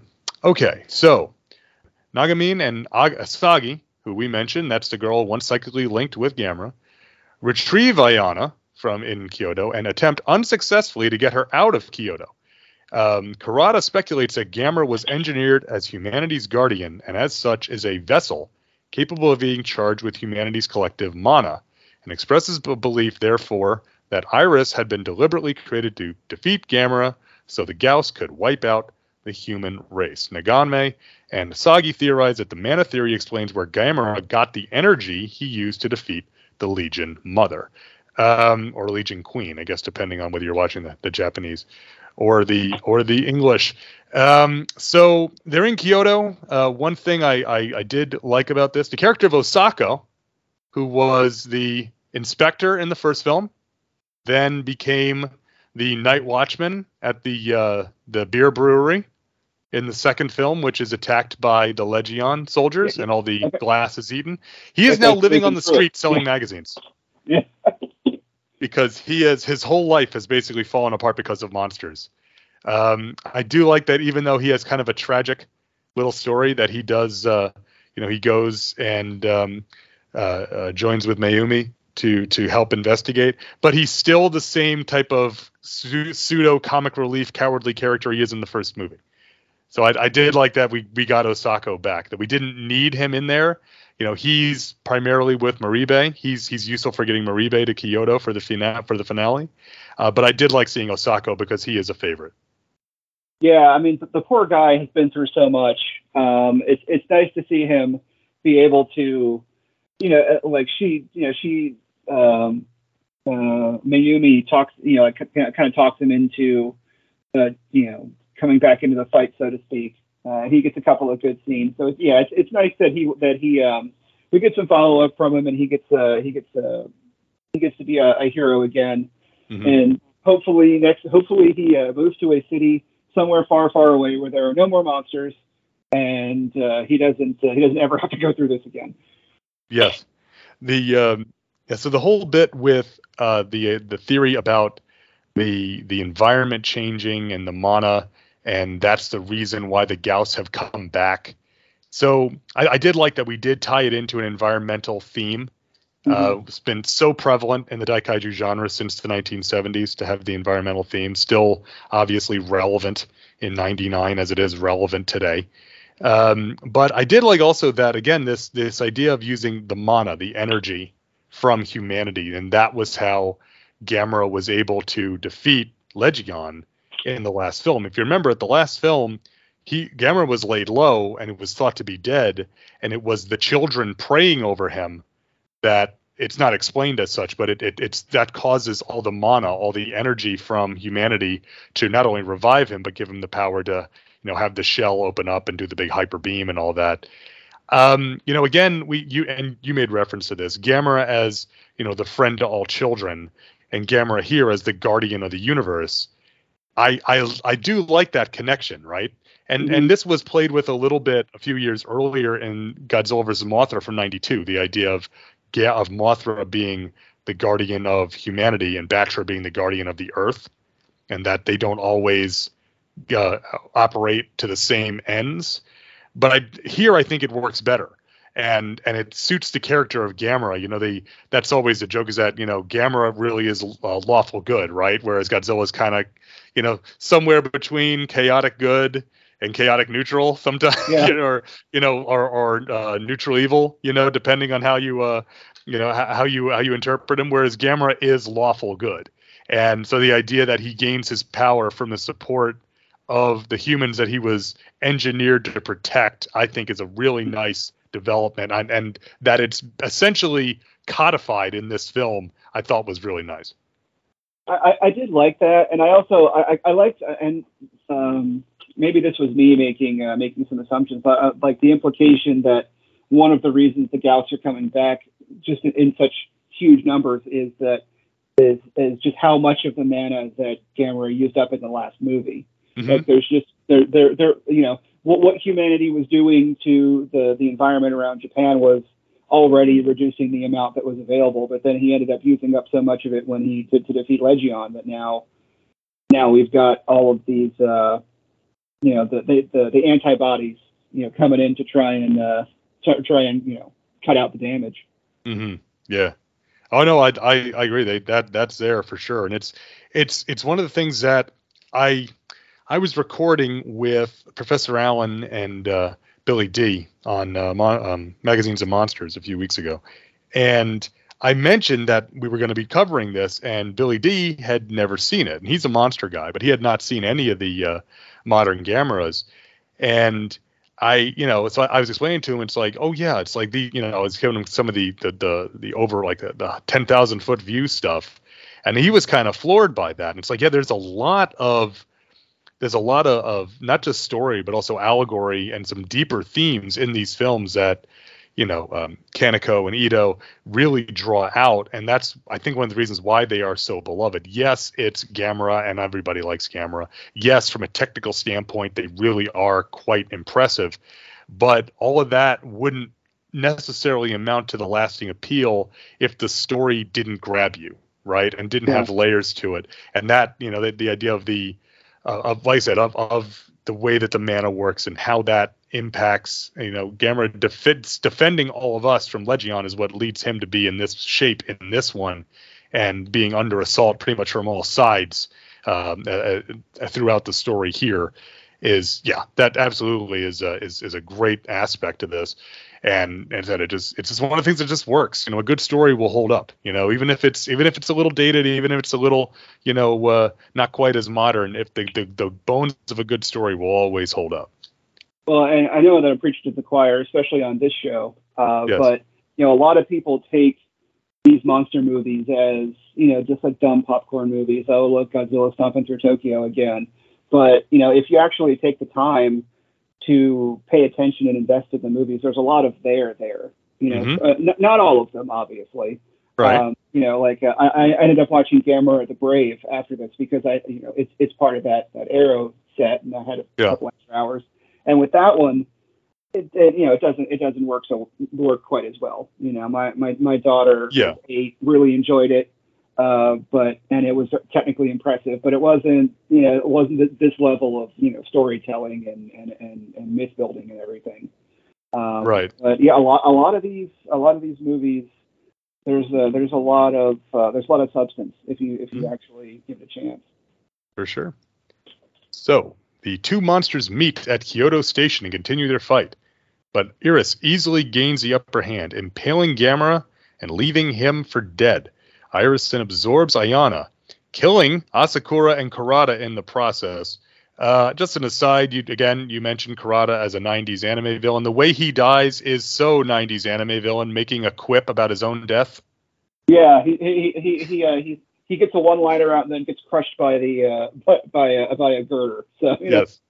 okay so Nagamine and Ag- Asagi who we mentioned that's the girl once psychically linked with Gamera retrieve Ayana from in Kyoto and attempt unsuccessfully to get her out of Kyoto. Um, Kurata speculates that Gamera was engineered as humanity's guardian and as such is a vessel capable of being charged with humanity's collective mana, and expresses a belief, therefore, that Iris had been deliberately created to defeat Gamera so the Gyaos could wipe out the human race. Nagamine and Sagi theorize that the mana theory explains where Gamera got the energy he used to defeat the Legion Mother, um, or Legion Queen, I guess, depending on whether you're watching the, the Japanese or the or the English. Um, so they're in Kyoto. Uh, one thing I, I I did like about this, the character of Osako, who was the inspector in the first film, then became the night watchman at the uh, the beer brewery in the second film, which is attacked by the Legion soldiers and all the glass is eaten. He is now living on the can do it. street selling magazines. Yeah. because he has his whole life has basically fallen apart because of monsters. Um, I do like that even though he has kind of a tragic little story that he does, uh, you know, he goes and um, uh, uh, joins with Mayumi to to help investigate, but he's still the same type of su- pseudo comic relief cowardly character he is in the first movie. So I, I did like that we we got Osako back. That we didn't need him in there. You know, he's primarily with Moribe. He's he's useful for getting Moribe to Kyoto for the finale for the finale. Uh, but I did like seeing Osako because he is a favorite. Yeah, I mean, the, poor guy has been through so much. Um, it's it's nice to see him be able to, you know, uh, like she, you know, she, um, uh, Mayumi talks, you know, kind of talks him into, uh, you know, coming back into the fight, so to speak. Uh, he gets a couple of good scenes. So yeah, it's, it's nice that he that he um, we get some follow up from him, and he gets uh, he gets uh, he gets to be a, a hero again Mhm. and hopefully next hopefully he uh, moves to a city somewhere far far away where there are no more monsters and uh, he doesn't uh, he doesn't ever have to go through this again Yes. The um, yeah, so the whole bit with uh, the the theory about the the environment changing and the mana, and that's the reason why the Gyaos have come back. So I, I did like that we did tie it into an environmental theme. Uh, it's been so prevalent in the daikaiju genre since the 1970s to have the environmental theme, still obviously relevant in 99 as it is relevant today. Um, but I did like also that again this this idea of using the mana, the energy from humanity, and that was how Gamera was able to defeat Legion in the last film. If you remember, at the last film, he Gamera was laid low and it was thought to be dead, and it was the children praying over him that it's not explained as such, but it, it it's that causes all the mana, all the energy from humanity to not only revive him but give him the power to you know have the shell open up and do the big hyper beam and all that. Um, you know, again, we you and you made reference to this Gamera as you know the friend to all children, and Gamera here as the guardian of the universe. I I I do like that connection, right? And Mhm. and this was played with a little bit a few years earlier in Godzilla vs Mothra from '92. The idea of Ga- of Mothra being the guardian of humanity and Battra being the guardian of the Earth, and that they don't always uh, operate to the same ends. But I, here, I think it works better, and and it suits the character of Gamera. You know, they that's always the joke is that you know Gamera really is uh, lawful good, right? Whereas Godzilla is kind of you know somewhere between chaotic good and chaotic neutral sometimes, Yeah. you know, or you know, or or uh, neutral evil, you know, depending on how you uh you know how, how you how you interpret him. Whereas Gamera is lawful good, and so the idea that he gains his power from the support of the humans that he was engineered to protect, I think is a really nice development, and, and that it's essentially codified in this film, I thought was really nice. I, I- did like that, and I also I, I- liked and um, maybe this was me making uh, making some assumptions, but uh, like the implication that one of the reasons the Gyaos are coming back just in, in such huge numbers is that is is just how much of the mana that Gamera used up in the last movie. Mhm. Like there's just there there there you know what what humanity was doing to the the environment around Japan was already reducing the amount that was available, but then he ended up using up so much of it when he to, to defeat Legion that now now we've got all of these uh you know the the the, the antibodies you know coming in to try and uh try, try and you know cut out the damage. hmm Yeah. Oh no, I, I I agree. They that that's there for sure, and it's it's it's one of the things that I I was recording with Professor Allen and uh, Billy D on uh, um, magazines of monsters a few weeks ago, and I mentioned that we were going to be covering this, and Billy D had never seen it, and he's a monster guy, but he had not seen any of the uh, modern Gameras, and I, you know, so I was explaining to him, it's like, oh yeah, it's like the, you know, I was giving him some of the the the, the over like the, the ten thousand foot view stuff, and he was kind of floored by that. And it's like, yeah, there's a lot of there's a lot of, of not just story but also allegory and some deeper themes in these films that you know um, Kaneko and Ito really draw out, and that's I think one of the reasons why they are so beloved. Yes, it's Gamera, and everybody likes Gamera. Yes, from a technical standpoint, they really are quite impressive, but all of that wouldn't necessarily amount to the lasting appeal if the story didn't grab you, right, and didn't Yeah. have layers to it. And that you know the, the idea of the uh, of like I said of of the way that the mana works and how that impacts you know Gamera defends defending all of us from Legion is what leads him to be in this shape in this one and being under assault pretty much from all sides um, uh, uh, throughout the story here is yeah that absolutely is a, is is a great aspect of this and and that it just it's just one of the things that just works you know a good story will hold up you know even if it's even if it's a little dated even if it's a little you know uh, not quite as modern if the, the the bones of a good story will always hold up Well, and I know that I'm preaching to the choir, especially on this show. Uh, Yes. But you know, a lot of people take these monster movies as you know just like dumb popcorn movies. Oh, look, Godzilla stomping through Tokyo again. But you know, if you actually take the time to pay attention and invest in the movies, there's a lot of there there. You know, Mhm. uh, n- not all of them, obviously. right Um, you know, like uh, I, I ended up watching Gamera the Brave after this because I, you know, it's it's part of that that Arrow set, and I had a Yeah. couple extra hours. And with that one, it, it you know it doesn't it doesn't work so work quite as well. You know, my my my daughter Yeah. eight really enjoyed it, uh, but and it was technically impressive, but it wasn't you know it wasn't this level of you know storytelling and and and, and myth building and everything. Um, right but yeah, a lot a lot of these a lot of these movies. There's a, there's a lot of uh, there's a lot of substance if you if you Mhm. actually give it a chance. For sure. So, the two monsters meet at Kyoto Station and continue their fight. But Iris easily gains the upper hand, impaling Gamera and leaving him for dead. Iris then absorbs Ayana, killing Asakura and Kurata in the process. Uh, just an aside, you again you mentioned Kurata as a 90s anime villain. The way he dies is so 90s anime villain, making a quip about his own death. Yeah, he he he he uh, he, he gets a one liner out and then gets crushed by the uh, by by a, by a girder. So you know, Yes.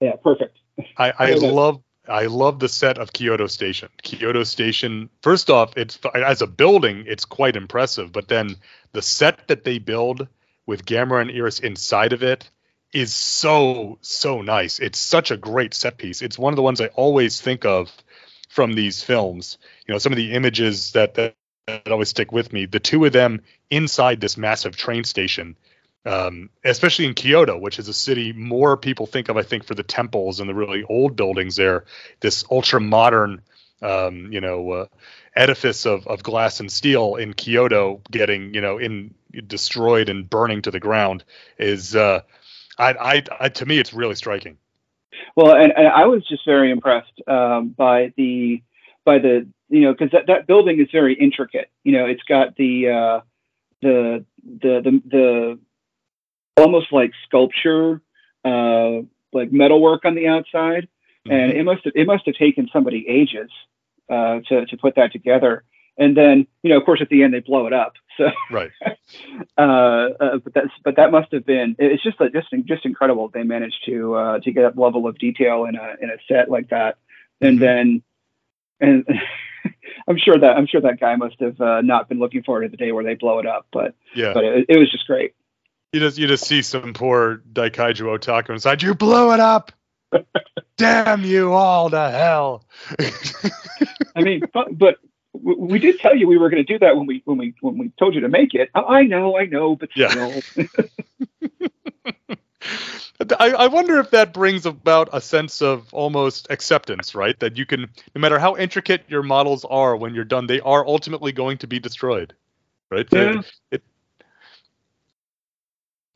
yeah, perfect. I, I love I love the set of Kyoto Station. Kyoto Station, first off, it's as a building, it's quite impressive. But then the set that they build with Gamera and Iris inside of it is so so nice. It's such a great set piece. It's one of the ones I always think of from these films. You know, some of the images that that, that always stick with me. The two of them inside this massive train station um, especially in Kyoto, which is a city more people think of, I think, for the temples and the really old buildings there. This ultra modern, um, you know, uh, edifice of, of glass and steel in Kyoto getting, you know, in destroyed and burning to the ground is, uh, I, I, I, to me, it's really striking. Well, and, and I was just very impressed um, by the by the you know because that, that building is very intricate. You know, it's got the uh, the the the the almost like sculpture, uh, like metalwork on the outside, mm-hmm. and it must have it must have taken somebody ages uh, to to put that together. And then you know, of course, at the end they blow it up. So right. uh, uh, but that's but that must have been it's just like just just incredible. They managed to uh, to get that level of detail in a in a set like that, and mm-hmm. then and. I'm sure that I'm sure that guy must have uh, not been looking forward to the day where they blow it up, but yeah, but it, it was just great you just you just see some poor Daikaiju otaku inside. You blew it up. Damn you all to hell. I mean, but, but, we did tell you we were going to do that when we when we when we told you to make it. Oh, I know, I know, but yeah. I, I wonder if that brings about a sense of almost acceptance, right? That you can, no matter how intricate your models are when you're done, they are ultimately going to be destroyed, right? Yeah. It, it,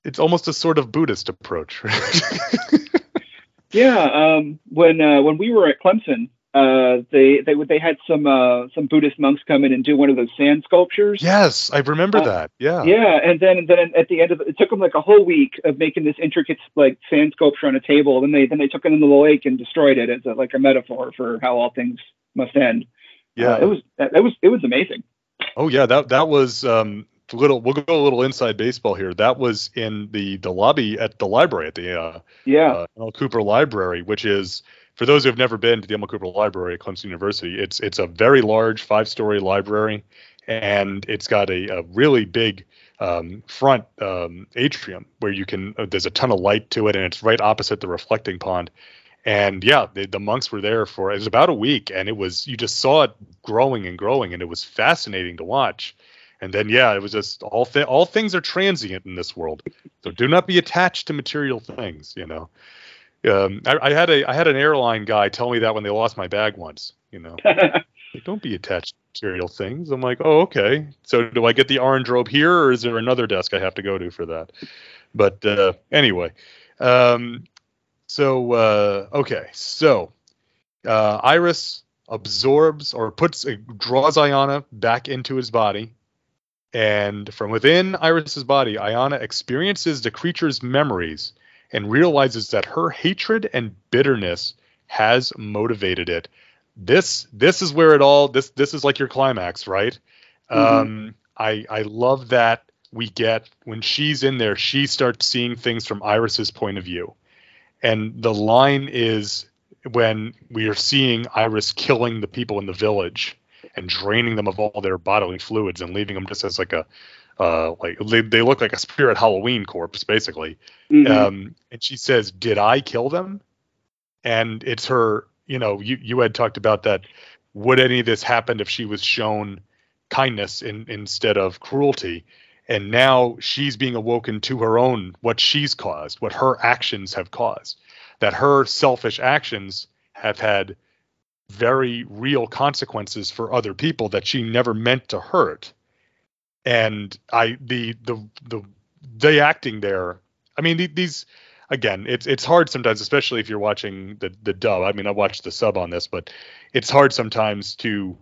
it's almost a sort of Buddhist approach. yeah, um, when uh, when we were at Clemson, uh, they they they had some uh, some Buddhist monks come in and do one of those sand sculptures. Yes, I remember uh, that. Yeah. Yeah, and then and then at the end of it, it took them like a whole week of making this intricate like sand sculpture on a table. Then they then they took it in the lake and destroyed it as a, like a metaphor for how all things must end. Yeah, uh, it was it was it was amazing. Oh yeah, that that was um, little we'll go a little inside baseball here. That was in the the lobby at the library at the uh, yeah uh, Cooper Library, which is for those who have never been to the Emil Cooper Library at Clemson University. It's it's a very large five story library, and it's got a, a really big um, front um, atrium where you can uh, there's a ton of light to it, and it's right opposite the reflecting pond. And yeah, the, the monks were there for it was about a week, and it was you just saw it growing and growing, and it was fascinating to watch and then yeah, it was just all th- all things are transient in this world, so do not be attached to material things. You know, um, I, I, had a I had an airline guy tell me that when they lost my bag once. You know, like, don't be attached to material things. I'm like, oh okay. So do I get the orange robe here, or is there another desk I have to go to for that? But uh, anyway, um, so uh, okay, so uh, Iris absorbs or puts uh, draws Ayana back into his body and from within Iris's body, Ayana experiences the creature's memories and realizes that her hatred and bitterness has motivated it. This this is where it all this this is like your climax, right? Mm-hmm. Um, I I love that we get when she's in there, she starts seeing things from Iris's point of view. And the line is when we are seeing Iris killing the people in the village and draining them of all their bodily fluids and leaving them just as like a uh, like they, they look like a spirit Halloween corpse basically. Mm-hmm. Um, and she says, "Did I kill them?" And it's her. You know, you you had talked about that. Would any of this happen if she was shown kindness in, instead of cruelty? And now she's being awoken to her own what she's caused, what her actions have caused. That her selfish actions have had very real consequences for other people that she never meant to hurt. And I the the the the acting there. I mean these again it's it's hard sometimes especially if you're watching the the dub. I mean I watched the sub on this but it's hard sometimes to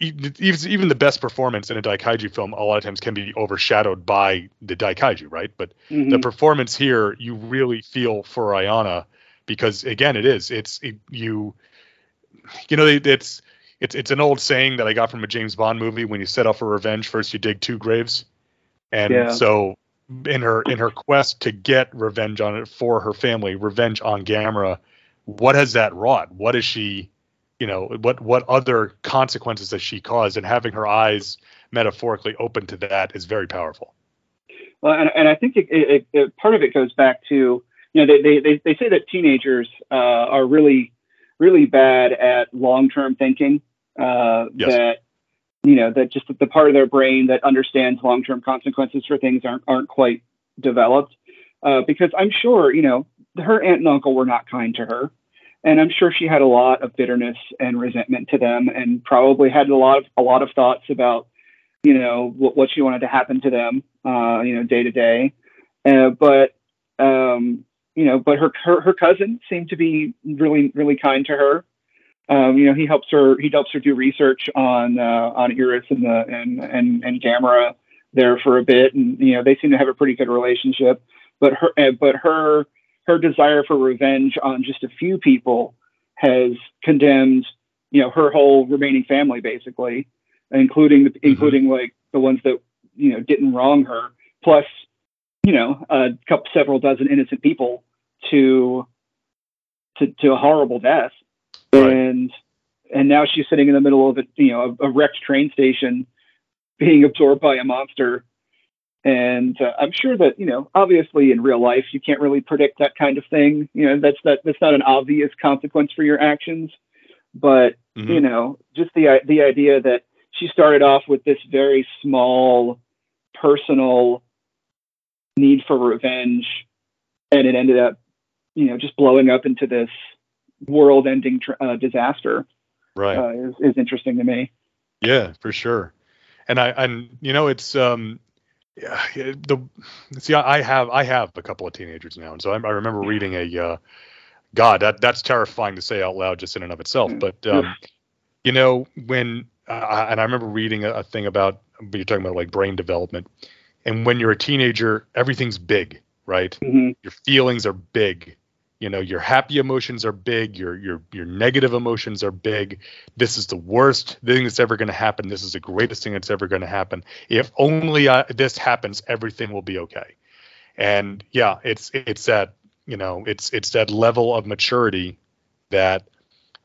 even even the best performance in a daikaiju film a lot of times can be overshadowed by the daikaiju, right? But mm-hmm. the performance here, you really feel for Ayana because again, it is it's it, you you know, it's it's it's an old saying that I got from a James Bond movie. When you set out for revenge, first you dig two graves, and yeah. so in her in her quest to get revenge on it for her family, revenge on Gamera, what has that wrought? What is she, you know, what what other consequences has she caused? And having her eyes metaphorically open to that is very powerful. Well, and, and I think it, it, it, part of it goes back to you know they they, they say that teenagers uh, are really really bad at long term thinking. Uh, yes. That you know that just the part of their brain that understands long term consequences for things aren't aren't quite developed. Uh, because I'm sure you know her aunt and uncle were not kind to her, and I'm sure she had a lot of bitterness and resentment to them, and probably had a lot of a lot of thoughts about you know what, what she wanted to happen to them, uh, you know, day to day. Uh, but um, you know, but her, her her cousin seemed to be really really kind to her. Um, you know, he helps her he helps her do research on uh, on Iris and the and and and Gamera there for a bit, and you know they seem to have a pretty good relationship. But her uh, but her her desire for revenge on just a few people has condemned you know her whole remaining family basically, including the, mm-hmm. including like the ones that you know didn't wrong her, plus you know a couple several dozen innocent people to to, to a horrible death, right. and and now she's sitting in the middle of a you know a, a wrecked train station, being absorbed by a monster. And uh, I'm sure that you know, obviously, in real life, you can't really predict that kind of thing. You know, that's that that's not an obvious consequence for your actions. But mm-hmm. you know, just the the idea that she started off with this very small, personal need for revenge, and it ended up you know just blowing up into this world-ending uh, disaster right. uh, is, is interesting to me. Yeah for sure. And i and you know it's um yeah, the see i have i have a couple of teenagers now. And so i, I remember reading a uh god that that's terrifying to say out loud just in and of itself. But um you know when uh, and i remember reading a, a thing about you're talking about like brain development and when you're a teenager everything's big right? Mm-hmm. your feelings are big. You know your happy emotions are big. Your your your negative emotions are big. This is the worst thing that's ever going to happen. This is the greatest thing that's ever going to happen. If only I, this happens everything will be okay. And yeah it's it's that you know it's it's that level of maturity that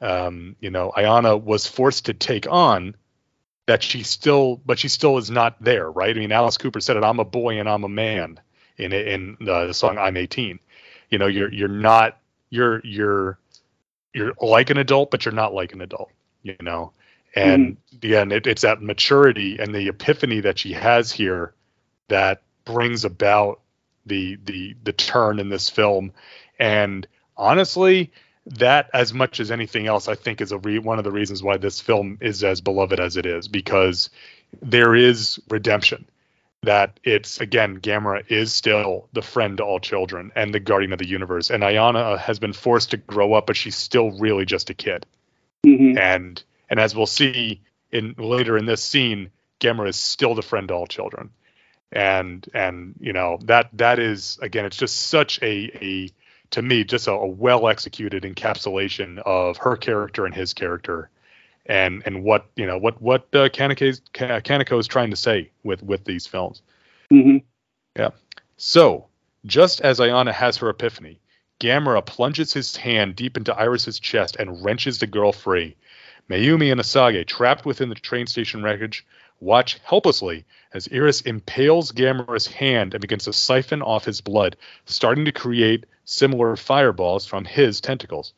um, you know Ayana was forced to take on that she still but she still is not there right? I mean alice cooper said it i'm a boy and i'm a man in in uh, the song i'm 18 you know you're you're not you're you're you're like an adult but you're not like an adult you know? And mm-hmm. again it, it's that maturity and the epiphany that she has here that brings about the the the turn in this film. And honestly that as much as anything else i think is a re- one of the reasons why this film is as beloved as it is because there is redemption. That it's again Gamera is still the friend to all children and the guardian of the universe. And Ayana has been forced to grow up but she's still really just a kid. Mm-hmm. and and as we'll see in later in this scene Gamera is still the friend to all children. And and you know that that is again it's just such a a to me just a, a well executed encapsulation of her character and his character and and what you know what what uh, Kaneko Kaneko is trying to say with with these films. Mm-hmm. Yeah. So just as Ayana has her epiphany, Gamera plunges his hand deep into Iris's chest and wrenches the girl free. Mayumi and Asagi, trapped within the train station wreckage, watch helplessly as Iris impales Gamera's hand and begins to siphon off his blood, starting to create similar fireballs from his tentacles.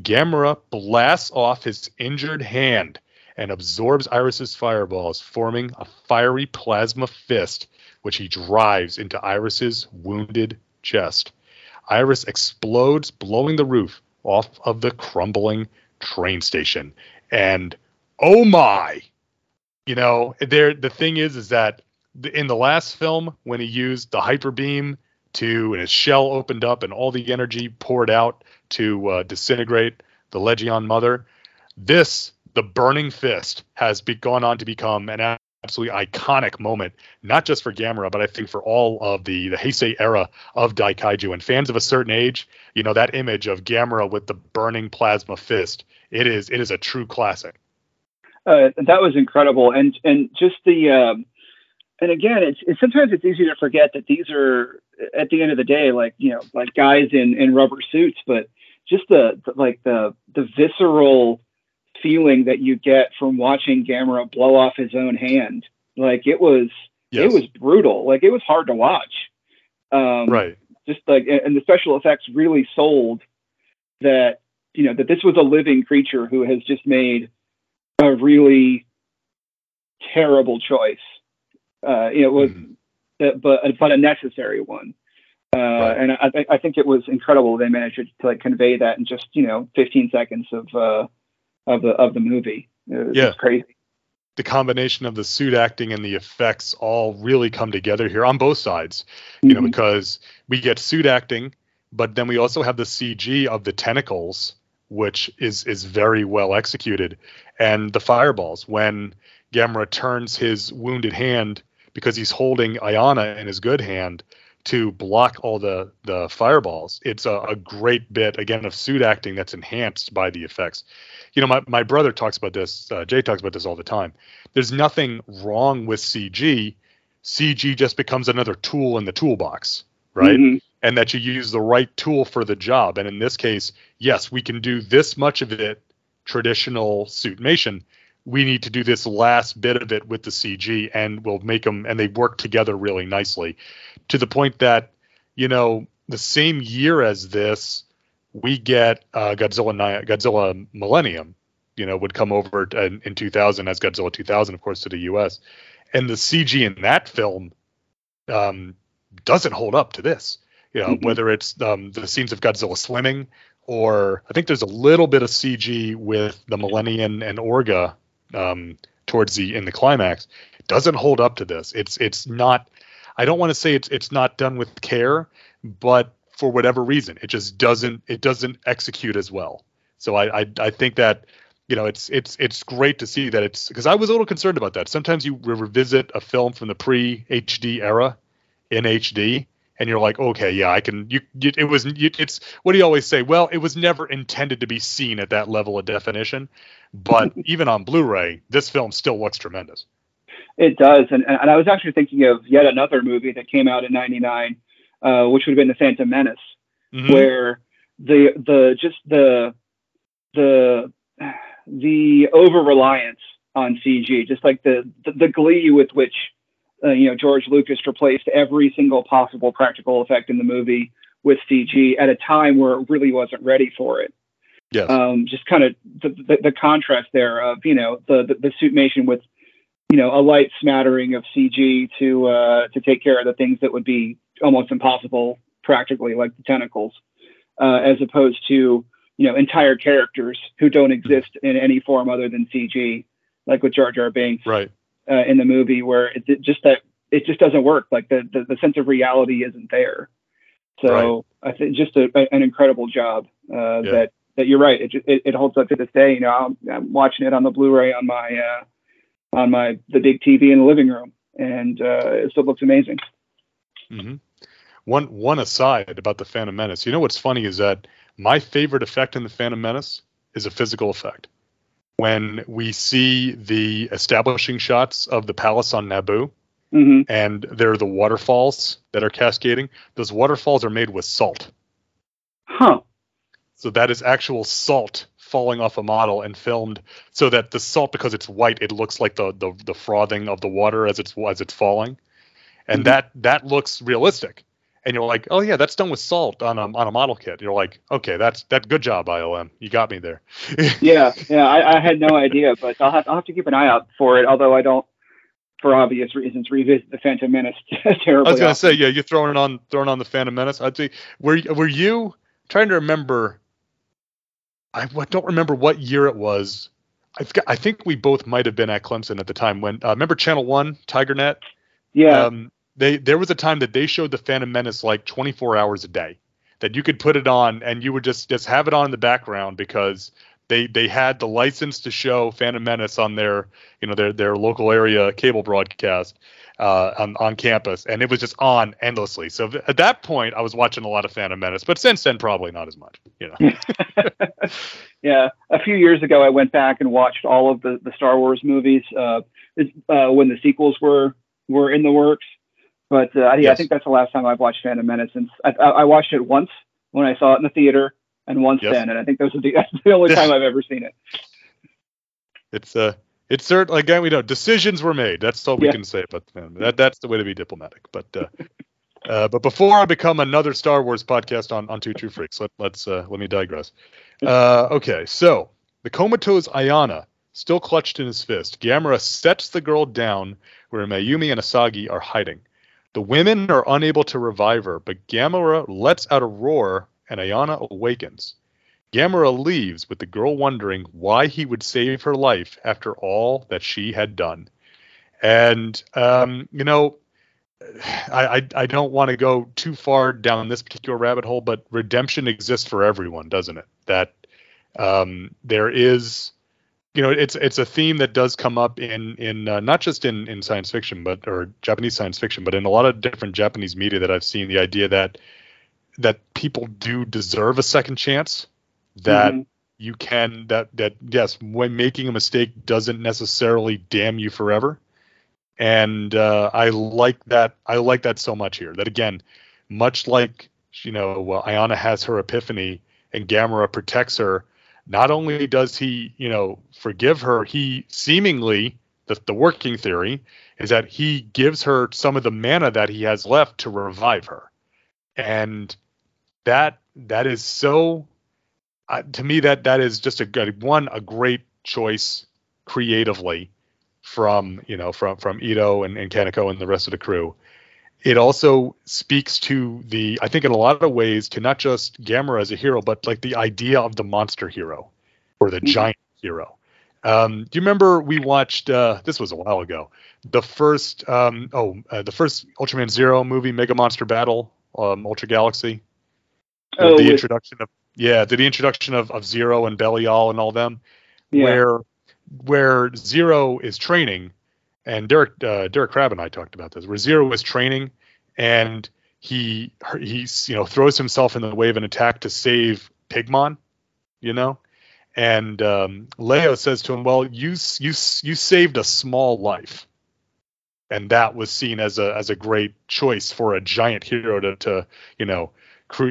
Gamera blasts off his injured hand and absorbs Iris's fireballs, forming a fiery plasma fist, which he drives into Iris's wounded chest. Iris explodes, blowing the roof off of the crumbling train station. And oh my, you know, there the thing is, is that in the last film when he used the hyper beam to and his shell opened up and all the energy poured out to uh, disintegrate the Legion Mother. This, the Burning Fist, has be, gone on to become an absolutely iconic moment, not just for Gamera, but I think for all of the the Heisei era of Daikaiju. And fans of a certain age, you know that image of Gamera with the burning plasma fist. It is it is a true classic. Uh, that was incredible, and and just the. Um, and again, it's, it's sometimes it's easy to forget that these are at the end of the day, like you know, like guys in in rubber suits, but just the, the like the the visceral feeling that you get from watching Gamera blow off his own hand. Like it was Yes. it was brutal. Like it was hard to watch. Um, right. Just like and the special effects really sold that you know that this was a living creature who has just made a really terrible choice. Uh, you know, it was Mhm. but but a necessary one. Uh, Right. And I, I I think it was incredible they managed to, to like convey that in just you know 15 seconds of uh, of the of the movie. It was Yeah. crazy. the combination of the suit acting and the effects all really come together here on both sides you know Mhm. because we get suit acting but then we also have the cg of the tentacles which is is very well executed and the fireballs. When gamera turns his wounded hand because he's holding Ayana in his good hand to block all the the fireballs it's a, a great bit again of suit acting that's enhanced by the effects. You know my, my brother talks about this uh, jay talks about this all the time. There's nothing wrong with cg cg just becomes another tool in the toolbox right? Mhm. And that you use the right tool for the job. And in this case, yes, we can do this much of it traditional suitmation. We need to do this last bit of it with the CG, and we'll make them, and they work together really nicely, to the point that you know the same year as this, we get uh, Godzilla Godzilla Millennium. You know, would come over in, in 2000 as Godzilla 2000, of course, to the U.S. And the CG in that film um, doesn't hold up to this. You know, Mhm. whether it's um, the scenes of Godzilla swimming, or I think there's a little bit of CG with the Millennium and Orga um, towards the in the climax. It doesn't hold up to this. It's it's not. I don't want to say it's it's not done with care, but for whatever reason, it just doesn't it doesn't execute as well. So I I, I think that you know it's it's it's great to see that it's because I was a little concerned about that. Sometimes you re- revisit a film from the pre HD era in HD and you're like, okay, yeah, I can. You, you it was, you, it's what do you always say? Well, it was never intended to be seen at that level of definition, but even on Blu-ray, this film still looks tremendous. It does, and and I was actually thinking of yet another movie that came out in '99, uh, which would have been The Phantom Menace, Mhm. where the the just the the the over reliance on CG, just like the, the the glee with which uh, you know George Lucas replaced every single possible practical effect in the movie with CG at a time where it really wasn't ready for it. Yes. Um, just kind of the, the, the contrast there of you know the, the the suitmation with you know a light smattering of CG to uh, to take care of the things that would be almost impossible practically, like the tentacles, uh, as opposed to you know entire characters who don't exist in any form other than CG, like with Jar Jar Binks right. Uh, in the movie, where it, it just that it just doesn't work. Like the, the the sense of reality isn't there. So I think just a, a- an incredible job uh, Yeah. that that you're right. It, it it holds up to this day. You know, I'm, I'm watching it on the Blu-ray on my uh, on my the big TV in the living room, and uh, it still looks amazing. hmm One one aside about the Phantom Menace. You know what's funny is that my favorite effect in the Phantom Menace is a physical effect. When we see the establishing shots of the palace on Naboo, hmm and there are the waterfalls that are cascading. Those waterfalls are made with salt. Huh. So that is actual salt falling off a model and filmed so that the salt because it's white it looks like the the, the frothing of the water as it's as it's falling. And Mhm. that that looks realistic. And you're like, "Oh yeah, that's done with salt on a on a model kit." You're like, "Okay, that's that good job ILM. You got me there." Yeah, yeah. I, I had no idea, but I'll have I'll have to keep an eye out for it. Although I don't, for obvious reasons, revisit the Phantom Menace terribly. I was gonna often. say, yeah, you're throwing on throwing on the Phantom Menace. I'd say, were were you trying to remember? I don't remember what year it was. I, th- I think we both might have been at Clemson at the time when uh, remember Channel One TigerNet. yeah. Um, they there was a time that they showed the Phantom Menace like 24 hours a day. That you could put it on and you would just just have it on in the background because they they had the license to show Phantom Menace on their you know their their local area cable broadcast uh, on on campus, and it was just on endlessly. So at that point, I was watching a lot of Phantom Menace, but since then, probably not as much. You know. yeah, a few years ago, I went back and watched all of the, the Star Wars movies uh, uh, when the sequels were were in the works. But uh, yeah, I think that's the last time I've watched Phantom Menace. Since I, I watched it once when I saw it in the theater and once Yes. then, and I think those are the that's the only time I've ever seen it. It's uh it's certain again we know decisions were made. That's all we Yeah. can say about the film. That that's the way to be diplomatic. But uh, uh but before I become another Star Wars podcast on on Two True Freaks, let let's uh let me digress. Uh okay, so the comatose Ayana still clutched in his fist. Gamera sets the girl down where Mayumi and Asagi are hiding. The women are unable to revive her, but Gamera lets out a roar and Ayana awakens. Gamera leaves with the girl wondering why he would save her life after all that she had done. And um, you know, I I, I don't want to go too far down this particular rabbit hole, but redemption exists for everyone, doesn't it? That um, there is, you know, it's it's a theme that does come up in in uh, not just in in science fiction, but or Japanese science fiction, but in a lot of different Japanese media that I've seen. The idea that that people do deserve a second chance that Mhm. you can that that yes when making a mistake doesn't necessarily damn you forever and uh, i like that i like that so much here that again much like you know well, ayana has her epiphany and gamera protects her not only does he you know forgive her he seemingly the, the working theory is that he gives her some of the mana that he has left to revive her and that that is so uh, to me that that is just a good one a great choice creatively from you know from from Ito and, and Kaneko and the rest of the crew. It also speaks to the I think in a lot of ways to not just Gamera as a hero, but like the idea of the monster hero or the Mhm. giant hero. Um, do you remember we watched uh, this was a while ago the first um, oh uh, the first Ultraman Zero movie Mega Monster Battle um, Ultra Galaxy Oh, the with- introduction of yeah the, the introduction of, of Zero and Belial and all them yeah. where where Zero is training, and Derek uh, Derek Crab and I talked about this, where is training, and he he's you know throws himself in the way of an attack to save Pigmon, you know, and um, Leo says to him, "Well, you you you saved a small life." And that was seen as a as a great choice for a giant hero to, to you know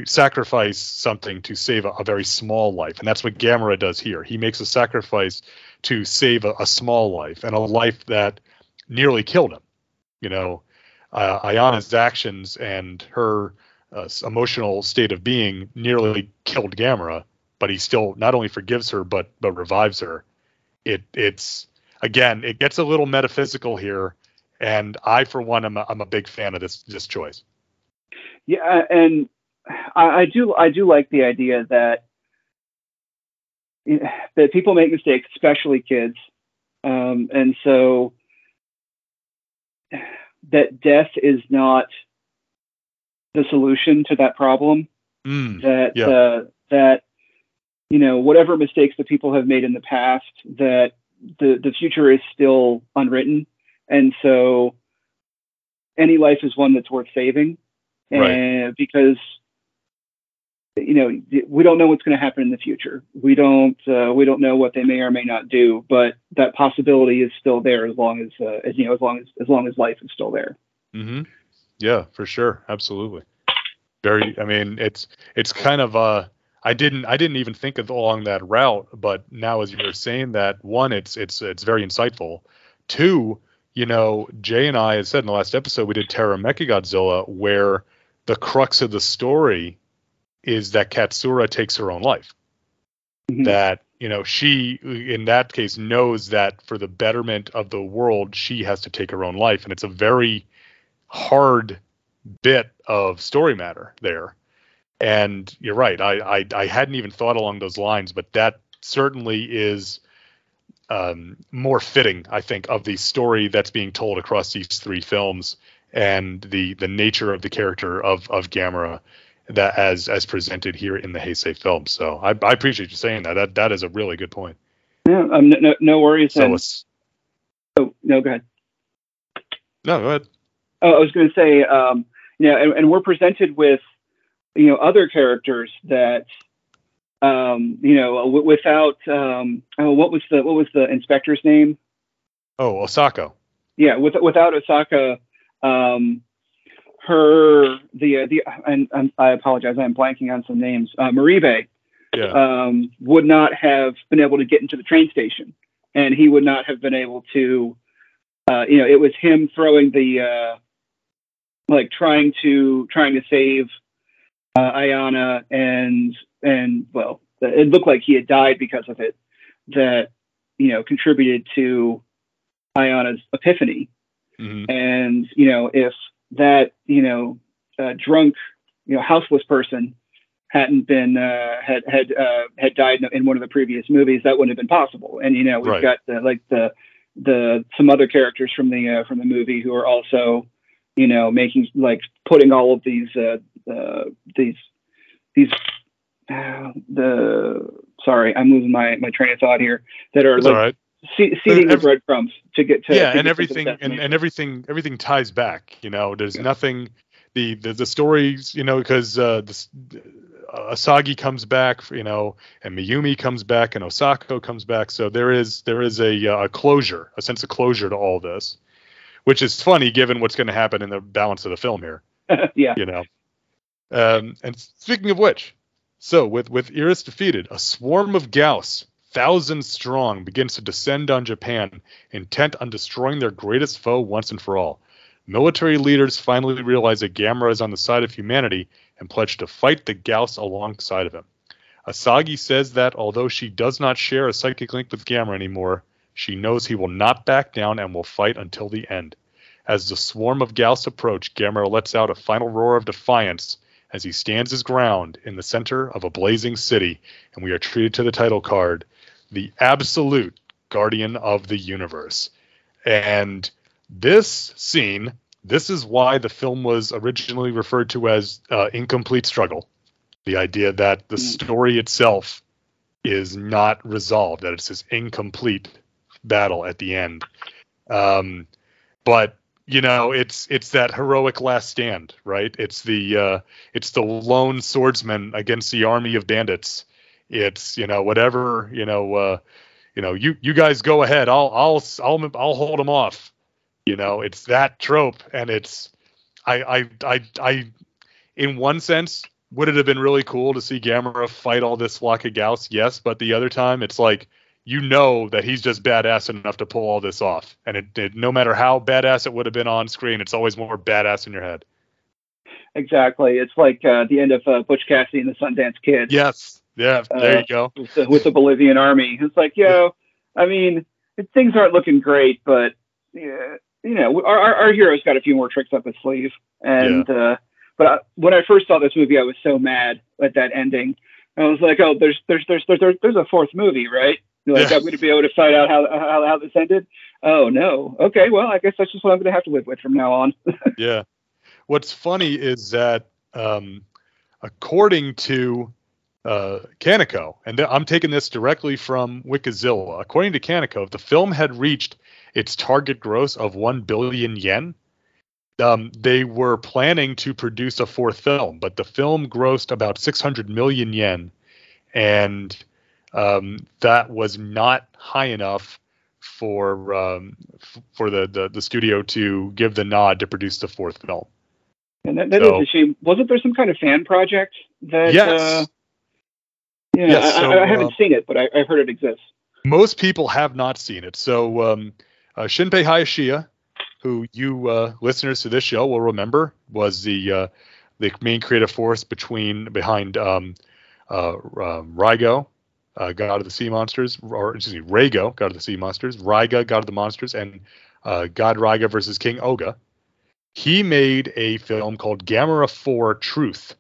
sacrifice something to save a, a very small life, and that's what Gamera does here. He makes a sacrifice to save a, a small life and a life that nearly killed him. You know, uh, Ayana's actions and her uh, emotional state of being nearly killed Gamera, but he still not only forgives her but but revives her. It it's again it gets a little metaphysical here, and I for one am a, I'm a big fan of this this choice. Yeah, and I, I do I do like the idea that that people make mistakes, especially kids, um, and so that death is not the solution to that problem. Mm, That Yeah. uh, that you know whatever mistakes that people have made in the past, that the the future is still unwritten, and so any life is one that's worth saving Right. and because you know we don't know what's going to happen in the future we don't uh, we don't know what they may or may not do but that possibility is still there as long as, uh, as you know as long as as long as life is still there mm-hmm. Yeah, for sure, absolutely. Very. I mean, it's it's kind of uh, I didn't I didn't even think of along that route, but now as you're saying that, one, it's it's it's very insightful. Two, you know, Jay and I had said in the last episode we did Terror Mechagodzilla, where the crux of the story is that Katsura takes her own life. Mhm. That you know she in that case knows that for the betterment of the world she has to take her own life, and it's a very hard bit of story matter there. And you're right. I, I I hadn't even thought along those lines, but that certainly is um, more fitting, I think, of the story that's being told across these three films and the the nature of the character of of Gamera that as as presented here in the Heisei film. So I, I appreciate you saying that. That that is a really good point. yeah um, no, no, no worries So and, it's oh, no go ahead no go ahead. oh, i was going to say um, you know and, and we're presented with you know other characters that um, you know w- without um, oh, what was the what was the inspector's name Oh, Osako. yeah, with, without Osako, um, her the uh, the and, and I apologize, I'm blanking on some names. Uh, Moribe, Yeah. um, would not have been able to get into the train station, and he would not have been able to. Uh, you know, it was him throwing the uh, like trying to trying to save uh, Ayana, and and well, it looked like he had died because of it. That you know contributed to Ayana's epiphany, hmm and you know if that you know uh, drunk you know houseless person hadn't been uh, had had uh, had died in one of the previous movies that wouldn't have been possible and you know we've Right. got the, like the the some other characters from the uh, from the movie who are also you know making like putting all of these uh, uh, these these uh, the sorry I'm losing my my train of thought here that are It's like right. Se- seeding the every- breadcrumbs to get to yeah, to and everything and, and everything everything ties back. You know, there's Yeah. nothing. The, the the stories, you know, because uh, this, uh, Asagi comes back, you know, and Mayumi comes back, and Osako comes back. So there is there is a, uh, a closure, a sense of closure to all this, which is funny given what's going to happen in the balance of the film here. yeah you know. Um, and speaking of which, so with with Iris defeated, a swarm of Gyaos, thousands strong, begins to descend on Japan, intent on destroying their greatest foe once and for all. Military leaders finally realize that Gamera is on the side of humanity and pledge to fight the Gyaos alongside of him. Asagi says that although she does not share a psychic link with Gamera anymore, she knows he will not back down and will fight until the end. As the swarm of Gyaos approach, Gamera lets out a final roar of defiance as he stands his ground in the center of a blazing city, and we are treated to the title card, the absolute guardian of the universe. And this scene, this is why the film was originally referred to as uh, Incomplete Struggle. The idea that the Mm. story itself is not resolved, that it's this incomplete battle at the end. Um, but you know, it's it's that heroic last stand, right? It's the uh, it's the lone swordsman against the army of bandits. It's you know whatever you know uh, you know you you guys go ahead. I'll I'll I'll I'll hold them off. You know, it's that trope, and it's I I I I in one sense would it have been really cool to see Gamera fight all this flock of Gyaos? Yes, but the other time it's like you know that he's just badass enough to pull all this off, and it, it no matter how badass it would have been on screen, it's always more badass in your head. Exactly. It's like uh, the end of uh, Butch Cassidy and the Sundance Kid Yes, yeah, there you go. with, the, with the Bolivian army. It's like, yo, I mean, it, things aren't looking great, but yeah, you know, our, our, our hero's got a few more tricks up his sleeve. And uh, but I, when I first saw this movie, I was so mad at that ending. I was like, oh, there's there's there's there's there's a fourth movie, right? Like Yeah. I'm going to be able to find out how, how how this ended. Oh no. Okay, well, I guess that's just what I'm going to have to live with from now on. Yeah. What's funny is that um, according to uh, Kaneko, and th- I'm taking this directly from Wikizilla, according to Kaneko, the film had reached its target gross of 1 billion yen, um, they were planning to produce a fourth film, but the film grossed about 600 million yen, and um, that was not high enough for um, f- for the, the the studio to give the nod to produce the fourth film. And that, that is So- a shame. Wasn't there some kind of fan project that? Yes. Uh, yeah, Yes, I, so, I, I haven't uh, seen it, but I, I've heard it exists. most people have not seen it. So um, uh, Shinpei Hayashiya, who you uh, listeners to this show will remember, was the uh, the main creative force between behind um, uh, um, Raigo, uh, God of the Sea Monsters, or excuse me, Raigo, God of the Sea Monsters, Raiga, God of the Monsters, and uh, God Raiga versus King Ohga. He made a film called Gamera 4 Truth,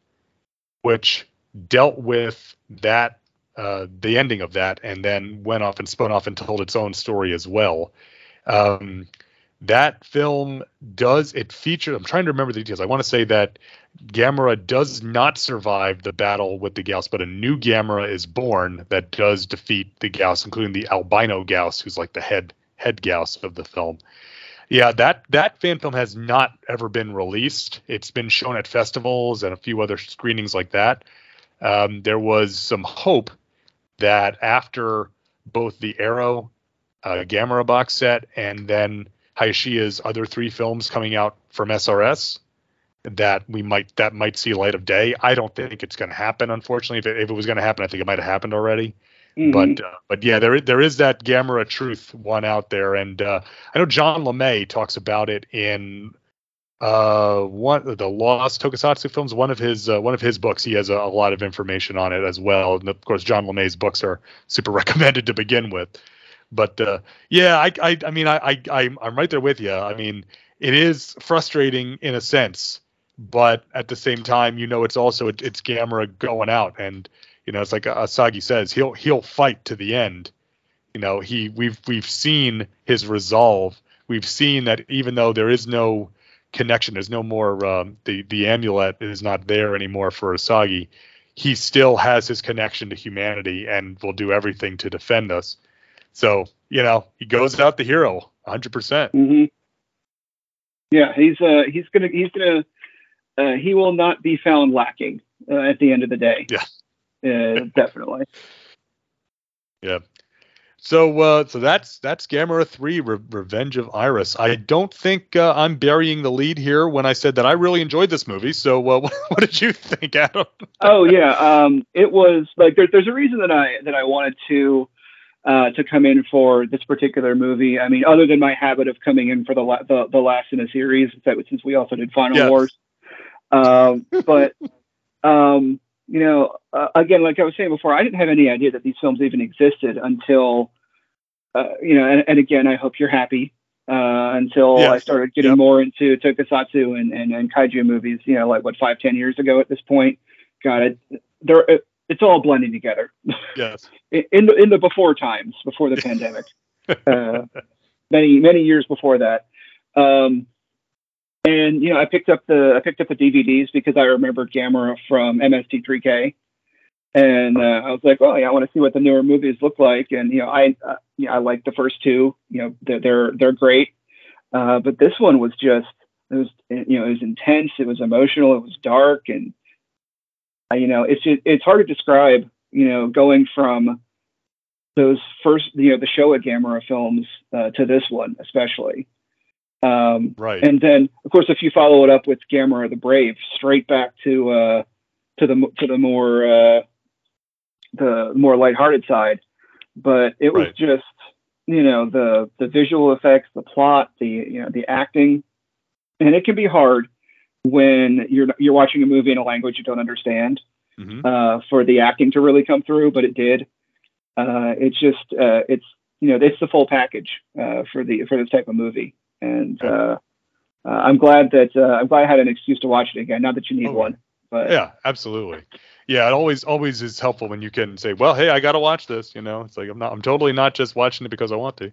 which dealt with that uh, the ending of that, and then went off and spun off and told its own story as well. Um, that film does it feature. I'm trying to remember the details. I want to say that Gamera does not survive the battle with the Gyaos, but a new Gamera is born that does defeat the Gyaos, including the albino Gyaos, who's like the head head Gyaos of the film. Yeah, that that fan film has not ever been released. It's been shown at festivals and a few other screenings like that. Um, there was some hope that after both the Arrow uh, Gamera box set and then Hayashiya's other three films coming out from SRS, that we might that might see light of day. I don't think it's going to happen. Unfortunately, if it, if it was going to happen, I think it might have happened already. Mhm. But uh, but yeah, there there is that Gamera truth one out there, and uh, I know John LeMay talks about it in uh one the Lost Tokusatsu films. One of his uh, one of his books, he has a, a lot of information on it as well. And of course, John LeMay's books are super recommended to begin with. But uh, yeah, I I, I mean I, I I'm right there with you. I mean it is frustrating in a sense, but at the same time, you know, it's also it, it's Gamera going out, and you know, it's like Asagi says, he'll he'll fight to the end. You know, he we've we've seen his resolve. We've seen that even though there is no connection, there's no more um, the the amulet is not there anymore for Asagi. He still has his connection to humanity and will do everything to defend us. So you know, he goes out the hero, 100. percent hmm Yeah, he's uh he's gonna he's gonna uh, he will not be found lacking uh, at the end of the day. Yeah. uh, definitely. So uh, so that's that's Gamera 3 Re- Revenge of Iris. I don't think uh, I'm burying the lead here when I said that I really enjoyed this movie. So uh, what, what did you think, Adam? oh yeah, um, it was like there, there's a reason that I that I wanted to uh, to come in for this particular movie. I mean, other than my habit of coming in for the la- the, the last in a series, that since we also did Final Yes. Wars. Um, but um, you know, uh, again, like I was saying before, I didn't have any idea that these films even existed until uh, you know, and, and again, I hope you're happy. Uh, until Yes. I started getting Yep. more into tokusatsu and, and, and kaiju movies, you know, like what five, ten years ago at this point. Got it, they're, it, it's all blending together Yes. in in the, in the before times, before the pandemic, uh, many many years before that. Um, and you know, I picked up the I picked up the DVDs because I remember Gamera from MST3K, and uh, I was like, oh yeah, I want to see what the newer movies look like. And you know, I uh, you know, I like the first two. You know, they're they're, they're great, uh, but this one was just it was you know it was intense, it was emotional, it was dark, and uh, you know, it's just, it's hard to describe. You know, going from those first, you know, the Showa Gamera films uh, to this one, especially. Um, Right. and then, of course, if you follow it up with Gamera the Brave, straight back to uh, to the to the more uh, the more lighthearted side. But it was Right. just, you know, the the visual effects, the plot, the you know, the acting, and it can be hard when you're you're watching a movie in a language you don't understand Mhm. uh, for the acting to really come through, but it did. Uh, it's just uh, it's you know it's the full package uh, for the for this type of movie, and uh, uh, I'm glad that uh, I'm glad I had an excuse to watch it again. Not that you need Oh, one, but Yeah, absolutely. Yeah, it always always is helpful when you can say, "Well, hey, I got to watch this." You know, it's like I'm not I'm totally not just watching it because I want to.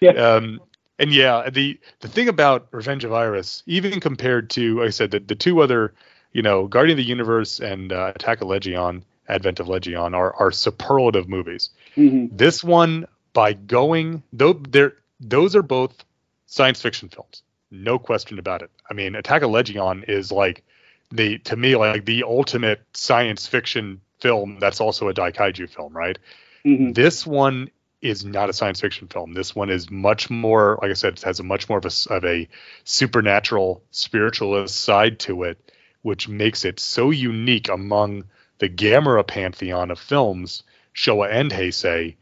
Yeah. Um, and yeah, the the thing about Revenge of Iris, even compared to, like I said, the, the two other, you know, Guardian of the Universe and uh, Attack of Legion, Advent of Legion, are are superlative movies. mhm, This one, by going though, they're those are both science fiction films, no question about it. I mean, Attack of Legion is like the to me like the ultimate science fiction film that's also a daikaiju film, right? mhm, This one is not a science fiction film. This one is much more, like I said, it has a much more of a, of a supernatural, spiritualist side to it, which makes it so unique among the Gamera pantheon of films, Showa and Heisei.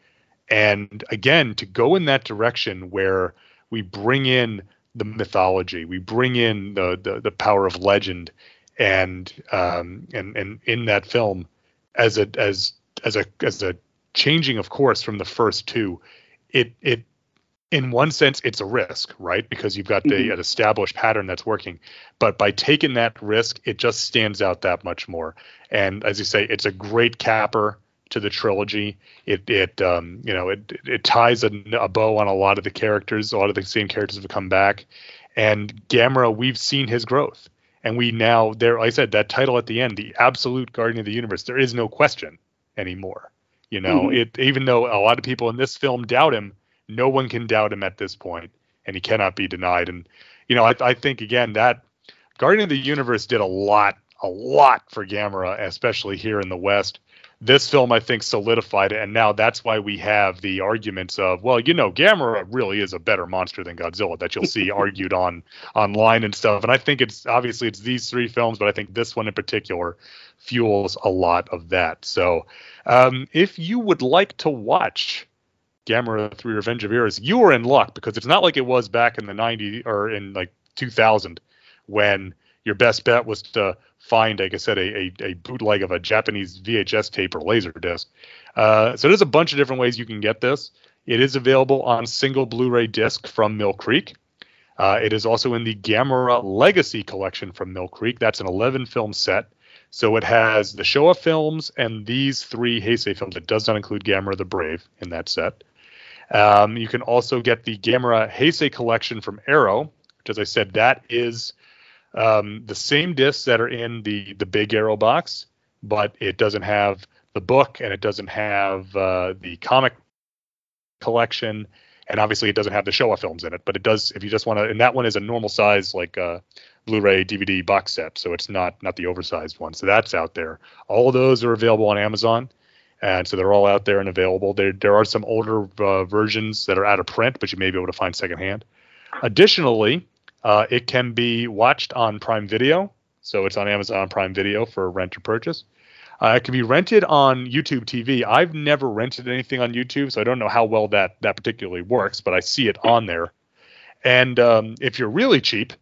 And again, to go in that direction where we bring in the mythology, we bring in the the, the power of legend, and um, and and in that film, as a as as a as a changing of course from the first two it it in one sense it's a risk right? Because you've got the Mhm. an established pattern that's working. But by taking that risk it just stands out that much more. And as you say it's a great capper to the trilogy. It it um you know it it ties a, a bow on a lot of the characters. A lot of the same characters have come back. And Gamera we've seen his growth and we now there like I said that title at the end the absolute guardian of the universe there is no question anymore you know, Mhm. it even though a lot of people in this film doubt him, no one can doubt him at this point, and he cannot be denied. And you know, I, I think again that Guardian of the Universe did a lot, a lot for Gamera, especially here in the West. this film I think solidified it, and now that's why we have the arguments of, well, you know, Gamera really is a better monster than Godzilla that you'll see argued on online and stuff. And I think it's obviously it's these three films, but I think this one in particular fuels a lot of that. So, um, if you would like to watch Gamera 3 Revenge of Iris, you are in luck because it's not like it was back in the 90s or in like 2000 when your best bet was to find, like I said, a, a, a bootleg of a Japanese VHS tape or laser disc. Uh, so there's a bunch of different ways you can get this. It is available on single Blu-ray disc from Mill Creek. Uh, it is also in the Gamera Legacy collection from Mill Creek. That's an 11 film set. So it has the Showa films and these three Heisei films. It does not include Gamera the Brave in that set. Um, you can also get the Gamera Heisei collection from Arrow, which, as I said, that is um, the same discs that are in the the big Arrow box, but it doesn't have the book and it doesn't have uh, the comic collection, and obviously it doesn't have the Showa films in it. But it does if you just want to. And that one is a normal size like uh, Blu-ray DVD box set, so it's not not the oversized one. So that's out there. All of those are available on Amazon. And so they're all out there and available. There, there are some older uh, versions that are out of print, but you may be able to find secondhand. Additionally, uh, it can be watched on Prime Video, so it's on Amazon Prime Video for rent or purchase. Uh, it can be rented on YouTube TV. I've never rented anything on YouTube, so I don't know how well that that particularly works, but I see it on there. And um, if you're really cheap,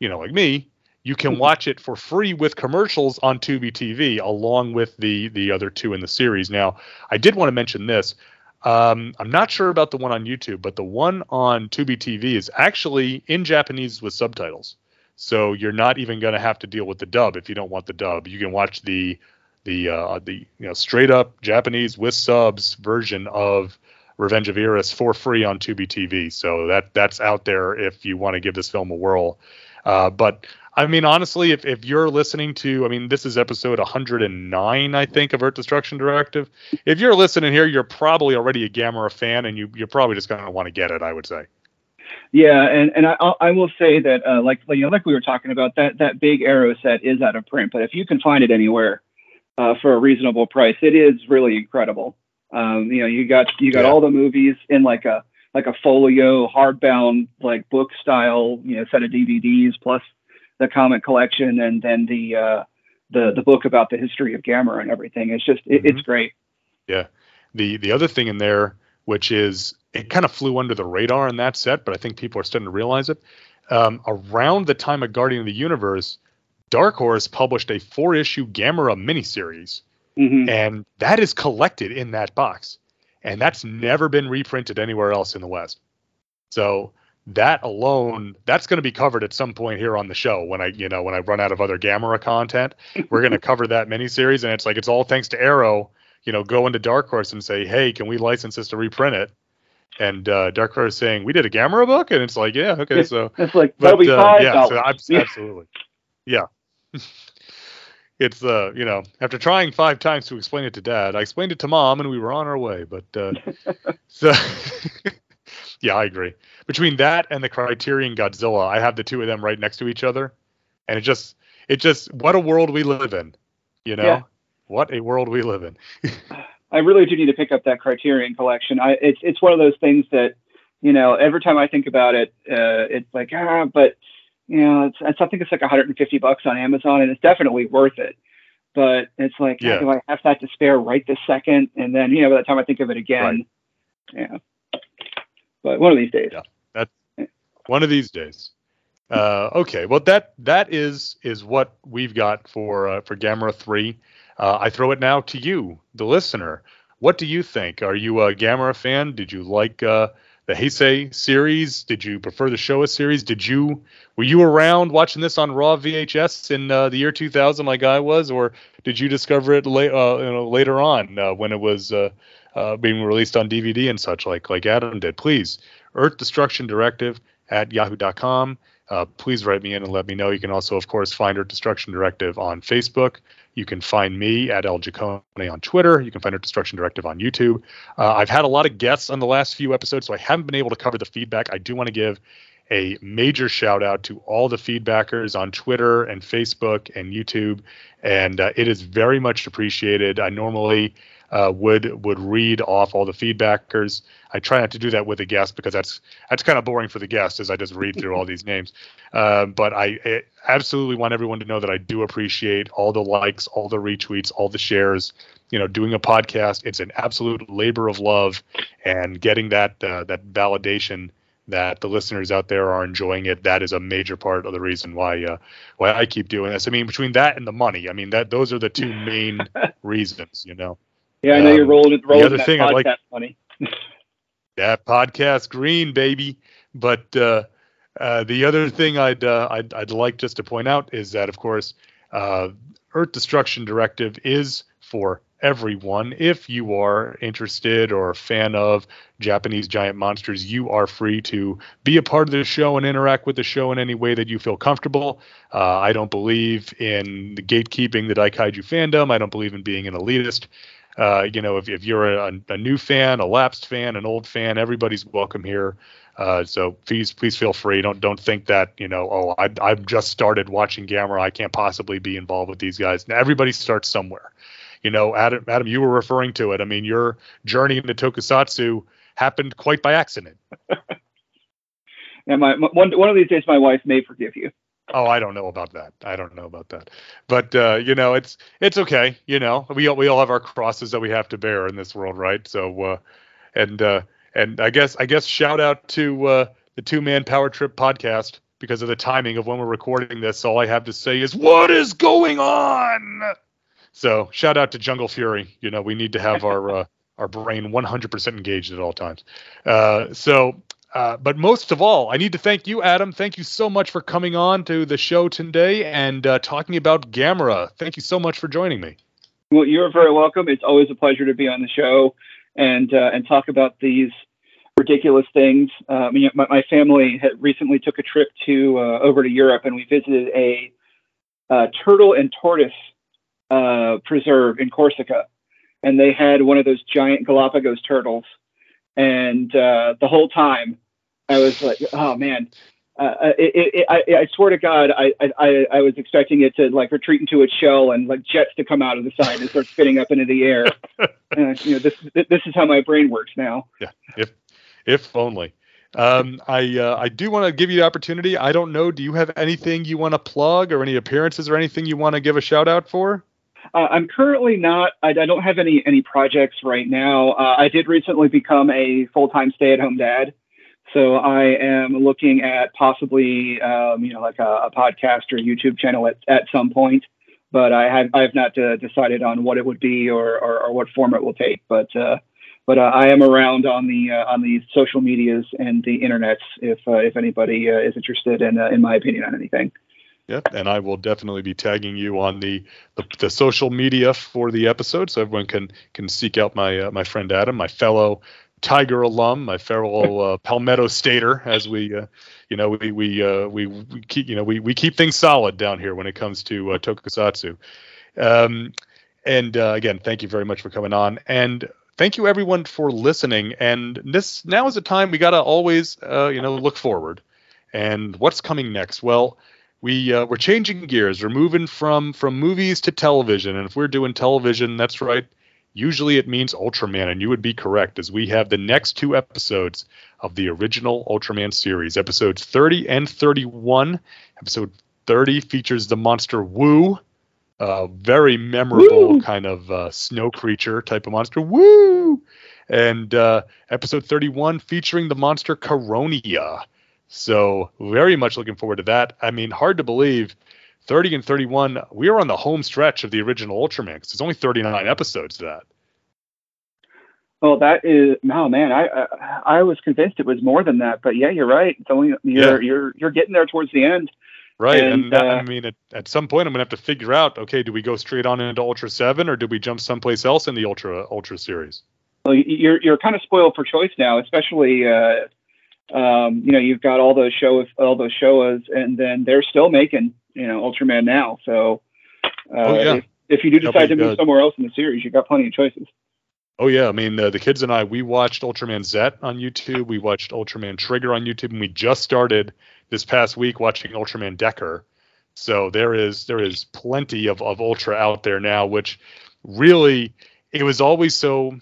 you know, like me, you can watch it for free with commercials on Tubi TV, along with the the other two in the series. Now, I did want to mention this. Um, I'm not sure about the one on YouTube, but the one on Tubi TV is actually in Japanese with subtitles. So you're not even going to have to deal with the dub if you don't want the dub. You can watch the the uh, the you know straight up Japanese with subs version of Revenge of Iris for free on Tubi TV. So that that's out there if you want to give this film a whirl. Uh, but I mean, honestly, if, if you're listening to, I mean, this is episode 109, I think, of Earth Destruction Directive. If you're listening here, you're probably already a Gamera fan, and you you're probably just going to want to get it. I would say. Yeah, and and I I will say that uh, like you know like we were talking about that that big Arrow set is out of print, but if you can find it anywhere uh, for a reasonable price, it is really incredible. Um, you know, you got you got yeah. all the movies in like a like a folio hardbound like book style you know set of DVDs plus the comic collection and then the uh, the the book about the history of Gamera and everything. It's just it, mm-hmm. it's great. Yeah. The the other thing in there, which is it kind of flew under the radar in that set, but I think people are starting to realize it. Um, around the time of Guardian of the Universe, Dark Horse published a four issue Gamera miniseries, mm-hmm. and that is collected in that box, and that's never been reprinted anywhere else in the West. So that alone, that's going to be covered at some point here on the show when I, you know, when I run out of other Gamera content. We're going to cover that miniseries, and it's like it's all thanks to Arrow. You know, go into Dark Horse and say, hey, can we license this to reprint it? And uh, Dark Horse saying, we did a Gamera book, and it's like, yeah, okay, so it's like that'll be uh, five yeah, so absolutely, yeah. it's uh, you know, after trying five times to explain it to Dad, I explained it to Mom, and we were on our way. But uh, so, yeah, I agree between that and the Criterion Godzilla, I have the two of them right next to each other, and it just it just what a world we live in, you know. Yeah. What a world we live in. I really do need to pick up that Criterion collection. I it's it's one of those things that you know every time I think about it, uh, it's like ah, but you know it's, it's I think it's like 150 bucks on Amazon, and it's definitely worth it. But it's like, yeah. do I have that to spare right this second? And then you know by the time I think of it again, right. yeah. But one of these days. Yeah. One of these days. Uh, okay, well that that is is what we've got for uh, for Gamera three. Uh, I throw it now to you, the listener. What do you think? Are you a Gamera fan? Did you like uh, the Heisei series? Did you prefer the Showa series? Did you were you around watching this on raw VHS in uh, the year 2000 like I was, or did you discover it uh, you know, later on uh, when it was uh, being released on DVD and such like like Adam did? Please, Earth Destruction Directive at yahoo.com. Uh, please write me in and let me know. You can also, of course, find Earth Destruction Directive on Facebook. You can find me at El Jacone on Twitter. You can find Earth Destruction Directive on YouTube. Uh, I've had a lot of guests on the last few episodes, so I haven't been able to cover the feedback. I do want to give a major shout out to all the feedbackers on Twitter and Facebook and YouTube, and uh, it is very much appreciated. I normally uh, would would read off all the feedbackers. I try not to do that with a guest because that's that's kind of boring for the guest as I just read through all these names. Uh, but I, I, absolutely want everyone to know that I do appreciate all the likes, all the retweets, all the shares. You know, doing a podcast, it's an absolute labor of love, and getting that uh, that validation that the listeners out there are enjoying it. That is a major part of the reason why uh, why I keep doing this. I mean, between that and the money, I mean that those are the two main reasons. You know. Yeah, I know um, you're rolling rolling the other that thing podcast I'd like, money. that podcast green, baby. But uh, uh, the other thing I'd, uh, I'd I'd like just to point out is that, of course, uh, Earth Destruction Directive is for everyone. If you are interested or a fan of Japanese giant monsters, you are free to be a part of the show and interact with the show in any way that you feel comfortable. Uh, I don't believe in the gatekeeping the Daikaiju fandom. I don't believe in being an elitist. Uh, you know, if, if you're a, a, new fan, a lapsed fan, an old fan, everybody's welcome here. Uh, so please, please feel free. Don't don't think that you know, oh, I, I've just started watching Gamera. I can't possibly be involved with these guys. Now, everybody starts somewhere you know, Adam, Adam, you were referring to it. I mean, your journey into tokusatsu happened quite by accident. my, my, one one of these days, my wife may forgive you. Oh, I don't know about that. I don't know about that. But uh, you know, it's it's okay. You know, we all, we all have our crosses that we have to bear in this world, right? So, uh, and uh, and I guess I guess shout out to uh, the Two Man Power Trip podcast because of the timing of when we're recording this. All I have to say is, what is going on? So shout out to Jungle Fury. You know, we need to have our uh, our brain 100% engaged at all times. Uh, so, uh, but most of all, I need to thank you, Adam. Thank you so much for coming on to the show today and uh, talking about Gamera. Thank you so much for joining me. Well, you're very welcome. It's always a pleasure to be on the show and uh, and talk about these ridiculous things. Um, my, my, family had recently took a trip to uh, over to Europe, and we visited a turtle and tortoise uh, preserve in Corsica, and they had one of those giant Galapagos turtles. And uh, the whole time, I was like, "Oh man!" Uh, uh it, it, I, I, swear to God, I, I, I was expecting it to like retreat into its shell and like jets to come out of the side and start spinning up into the air. Uh, you know, this this is how my brain works now. Yeah, if if only. Um, I uh, I do want to give you the opportunity. I don't know. Do you have anything you want to plug or any appearances or anything you want to give a shout out for? Uh, I'm currently not. I, I, don't have any any projects right now. Uh, I did recently become a full time stay at home dad, so I am looking at possibly um, you know like a, a, podcast or YouTube channel at, at some point. But I have I have not uh, decided on what it would be or, or, or what form it will take. But uh, but uh, I am around on the uh, on the social medias and the internets if if anybody is interested in in my opinion on anything. Yep, and I will definitely be tagging you on the, the, the social media for the episode, so everyone can can seek out my uh, my friend Adam, my fellow Tiger alum, my fellow uh, Palmetto Stater, as we uh, you know we we, uh, we we keep you know we we keep things solid down here when it comes to uh, tokusatsu. Um, and uh, again, thank you very much for coming on, and thank you everyone for listening. And this now is the time we got to always uh, you know look forward. And what's coming next? Well we uh, we're changing gears. We're moving from from movies to television, and if we're doing television, that's right. Usually it means Ultraman, and you would be correct, as we have the next two episodes of the original Ultraman series, episodes 30 and 31. Episode 30 features the monster Woo, a very memorable Woo! kind of uh, snow creature type of monster. Woo! And uh, episode 31 featuring the monster Caronia so very much looking forward to that. I mean, hard to believe. 30 and 31, we are on the home stretch of the original Ultraman because there's only 39 episodes to that. Well, that is no man. I, I, I was convinced it was more than that, but yeah, you're right. It's only you're yeah. you're you're getting there towards the end. Right, and, and that, uh, I mean, at, at some point, I'm gonna have to figure out. Okay, do we go straight on into Ultra Seven, or do we jump someplace else in the Ultra Ultra series? Well, you're you're kind of spoiled for choice now, especially uh, um, you know, you've got all those shows, all those shows, and then they're still making, you know, Ultraman now. So, uh, oh, yeah. if, if, you do decide Nobody to move does. somewhere else in the series, you've got plenty of choices. Oh yeah, I mean uh, the kids and I we watched Ultraman Z on YouTube, we watched Ultraman Trigger on YouTube, and we just started this past week watching Ultraman Decker. So there is there is plenty of, of Ultra out there now, which really it was always so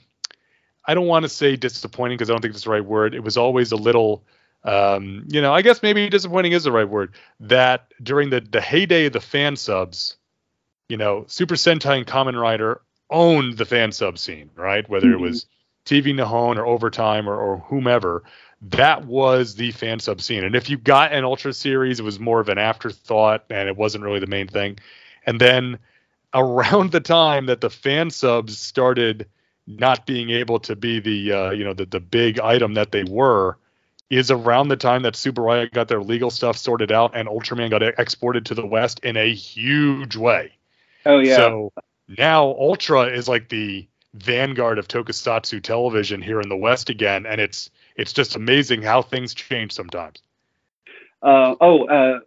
I don't want to say disappointing because I don't think that's the right word. It was always a little um, you know, I guess maybe disappointing is the right word. That during the the heyday of the fan subs, you know, Super Sentai and Kamen Rider owned the fan sub scene, right? Whether mm-hmm. it was TV Nihon or Overtime or, or whomever, that was the fan sub scene. And if you got an Ultra series, it was more of an afterthought and it wasn't really the main thing. And then around the time that the fan subs started not being able to be the uh, you know the the big item that they were is around the time that Tsuburaya got their legal stuff sorted out and Ultraman got exported to the West in a huge way. Oh yeah. So now Ultra is like the vanguard of tokusatsu television here in the West again, and it's it's just amazing how things change sometimes. Uh, oh, uh,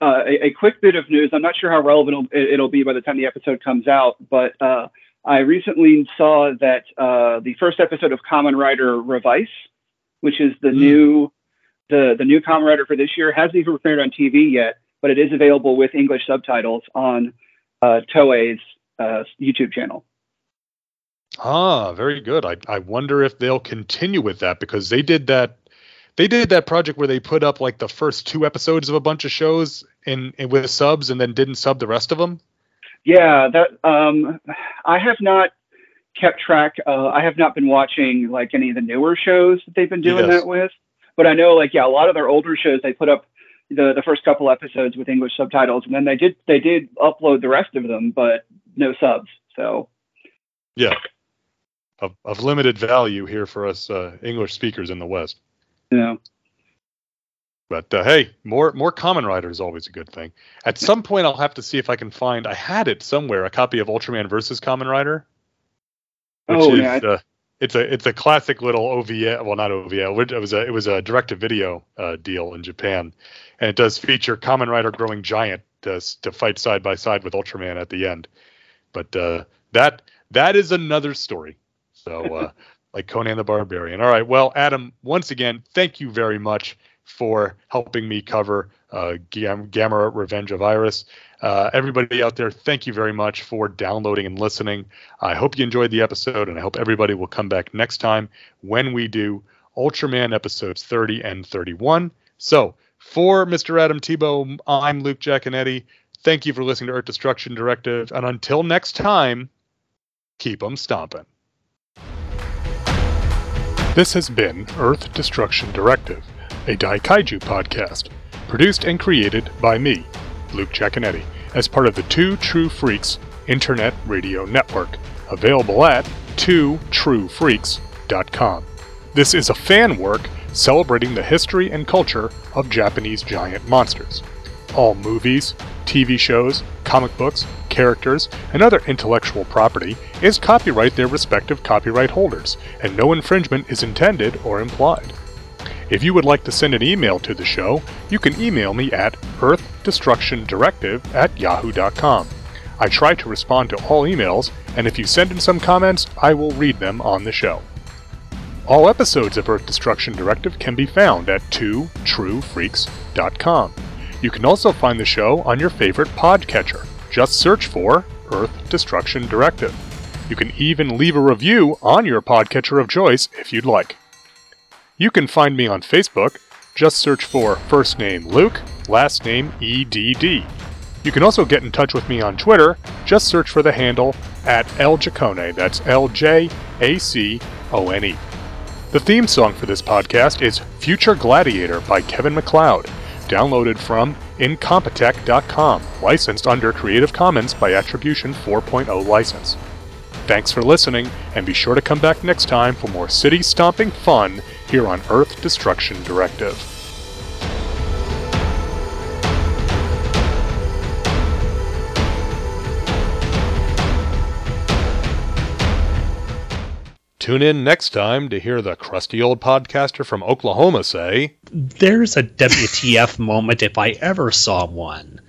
uh, a, a, quick bit of news. I'm not sure how relevant it'll, it'll be by the time the episode comes out, but uh, I recently saw that uh, the first episode of Kamen Rider Revice, which is the mm. new the the new Kamen Rider for this year, hasn't even premiered on TV yet, but it is available with English subtitles on uh, Toei's uh, YouTube channel. Ah, very good. I I wonder if they'll continue with that because they did that they did that project where they put up like the first two episodes of a bunch of shows in, in with subs and then didn't sub the rest of them. Yeah, that um I have not kept track uh, I have not been watching like any of the newer shows that they've been doing yes. that with. But I know like yeah, a lot of their older shows they put up the the first couple episodes with English subtitles and then they did they did upload the rest of them, but no subs. So yeah, of, of limited value here for us uh, English speakers in the West. Yeah. But uh, hey, more more Kamen Rider is always a good thing. At some point, I'll have to see if I can find. I had it somewhere, a copy of Ultraman versus Kamen Rider. Which oh is, yeah. Uh, it's a it's a classic little OVA. Well, not OVA. It was a it was a direct to video uh, deal in Japan, and it does feature Kamen Rider growing giant to to fight side by side with Ultraman at the end. But uh, that that is another story. So, uh, like Conan the Barbarian. All right. Well, Adam, once again, thank you very much for helping me cover uh, Gamera Revenge of Iris. Uh, everybody out there, thank you very much for downloading and listening. I hope you enjoyed the episode, and I hope everybody will come back next time when we do Ultraman episodes 30 and 31. So, for Mr. Adam Tebow, I'm Luke Jaconetti. Thank you for listening to Earth Destruction Directive, and until next time, keep 'em stomping. This has been Earth Destruction Directive, a Daikaiju podcast, produced and created by me, Luke Jaconetti, as part of the Two True Freaks Internet Radio Network, available at twotruefreaks.com. This is a fan work celebrating the history and culture of Japanese giant monsters. All movies, TV shows, comic books, characters, and other intellectual property is copyright their respective copyright holders, and no infringement is intended or implied. If you would like to send an email to the show, you can email me at earthdestructiondirective at yahoo.com. I try to respond to all emails, and if you send in some comments, I will read them on the show. All episodes of Earth Destruction Directive can be found at 2truefreaks.com. You can also find the show on your favorite podcatcher. Just search for Earth Destruction Directive. You can even leave a review on your podcatcher of choice if you'd like. You can find me on Facebook. Just search for first name Luke, last name EDD. You can also get in touch with me on Twitter. Just search for the handle at LJacone. That's L J A C O N E. The theme song for this podcast is Future Gladiator by Kevin MacLeod downloaded from Incompetech.com, licensed under Creative Commons by Attribution 4.0 license. Thanks for listening, and be sure to come back next time for more city stomping fun here on Earth Destruction Directive. Tune in next time to hear the crusty old podcaster from Oklahoma say, There's a WTF moment if I ever saw one.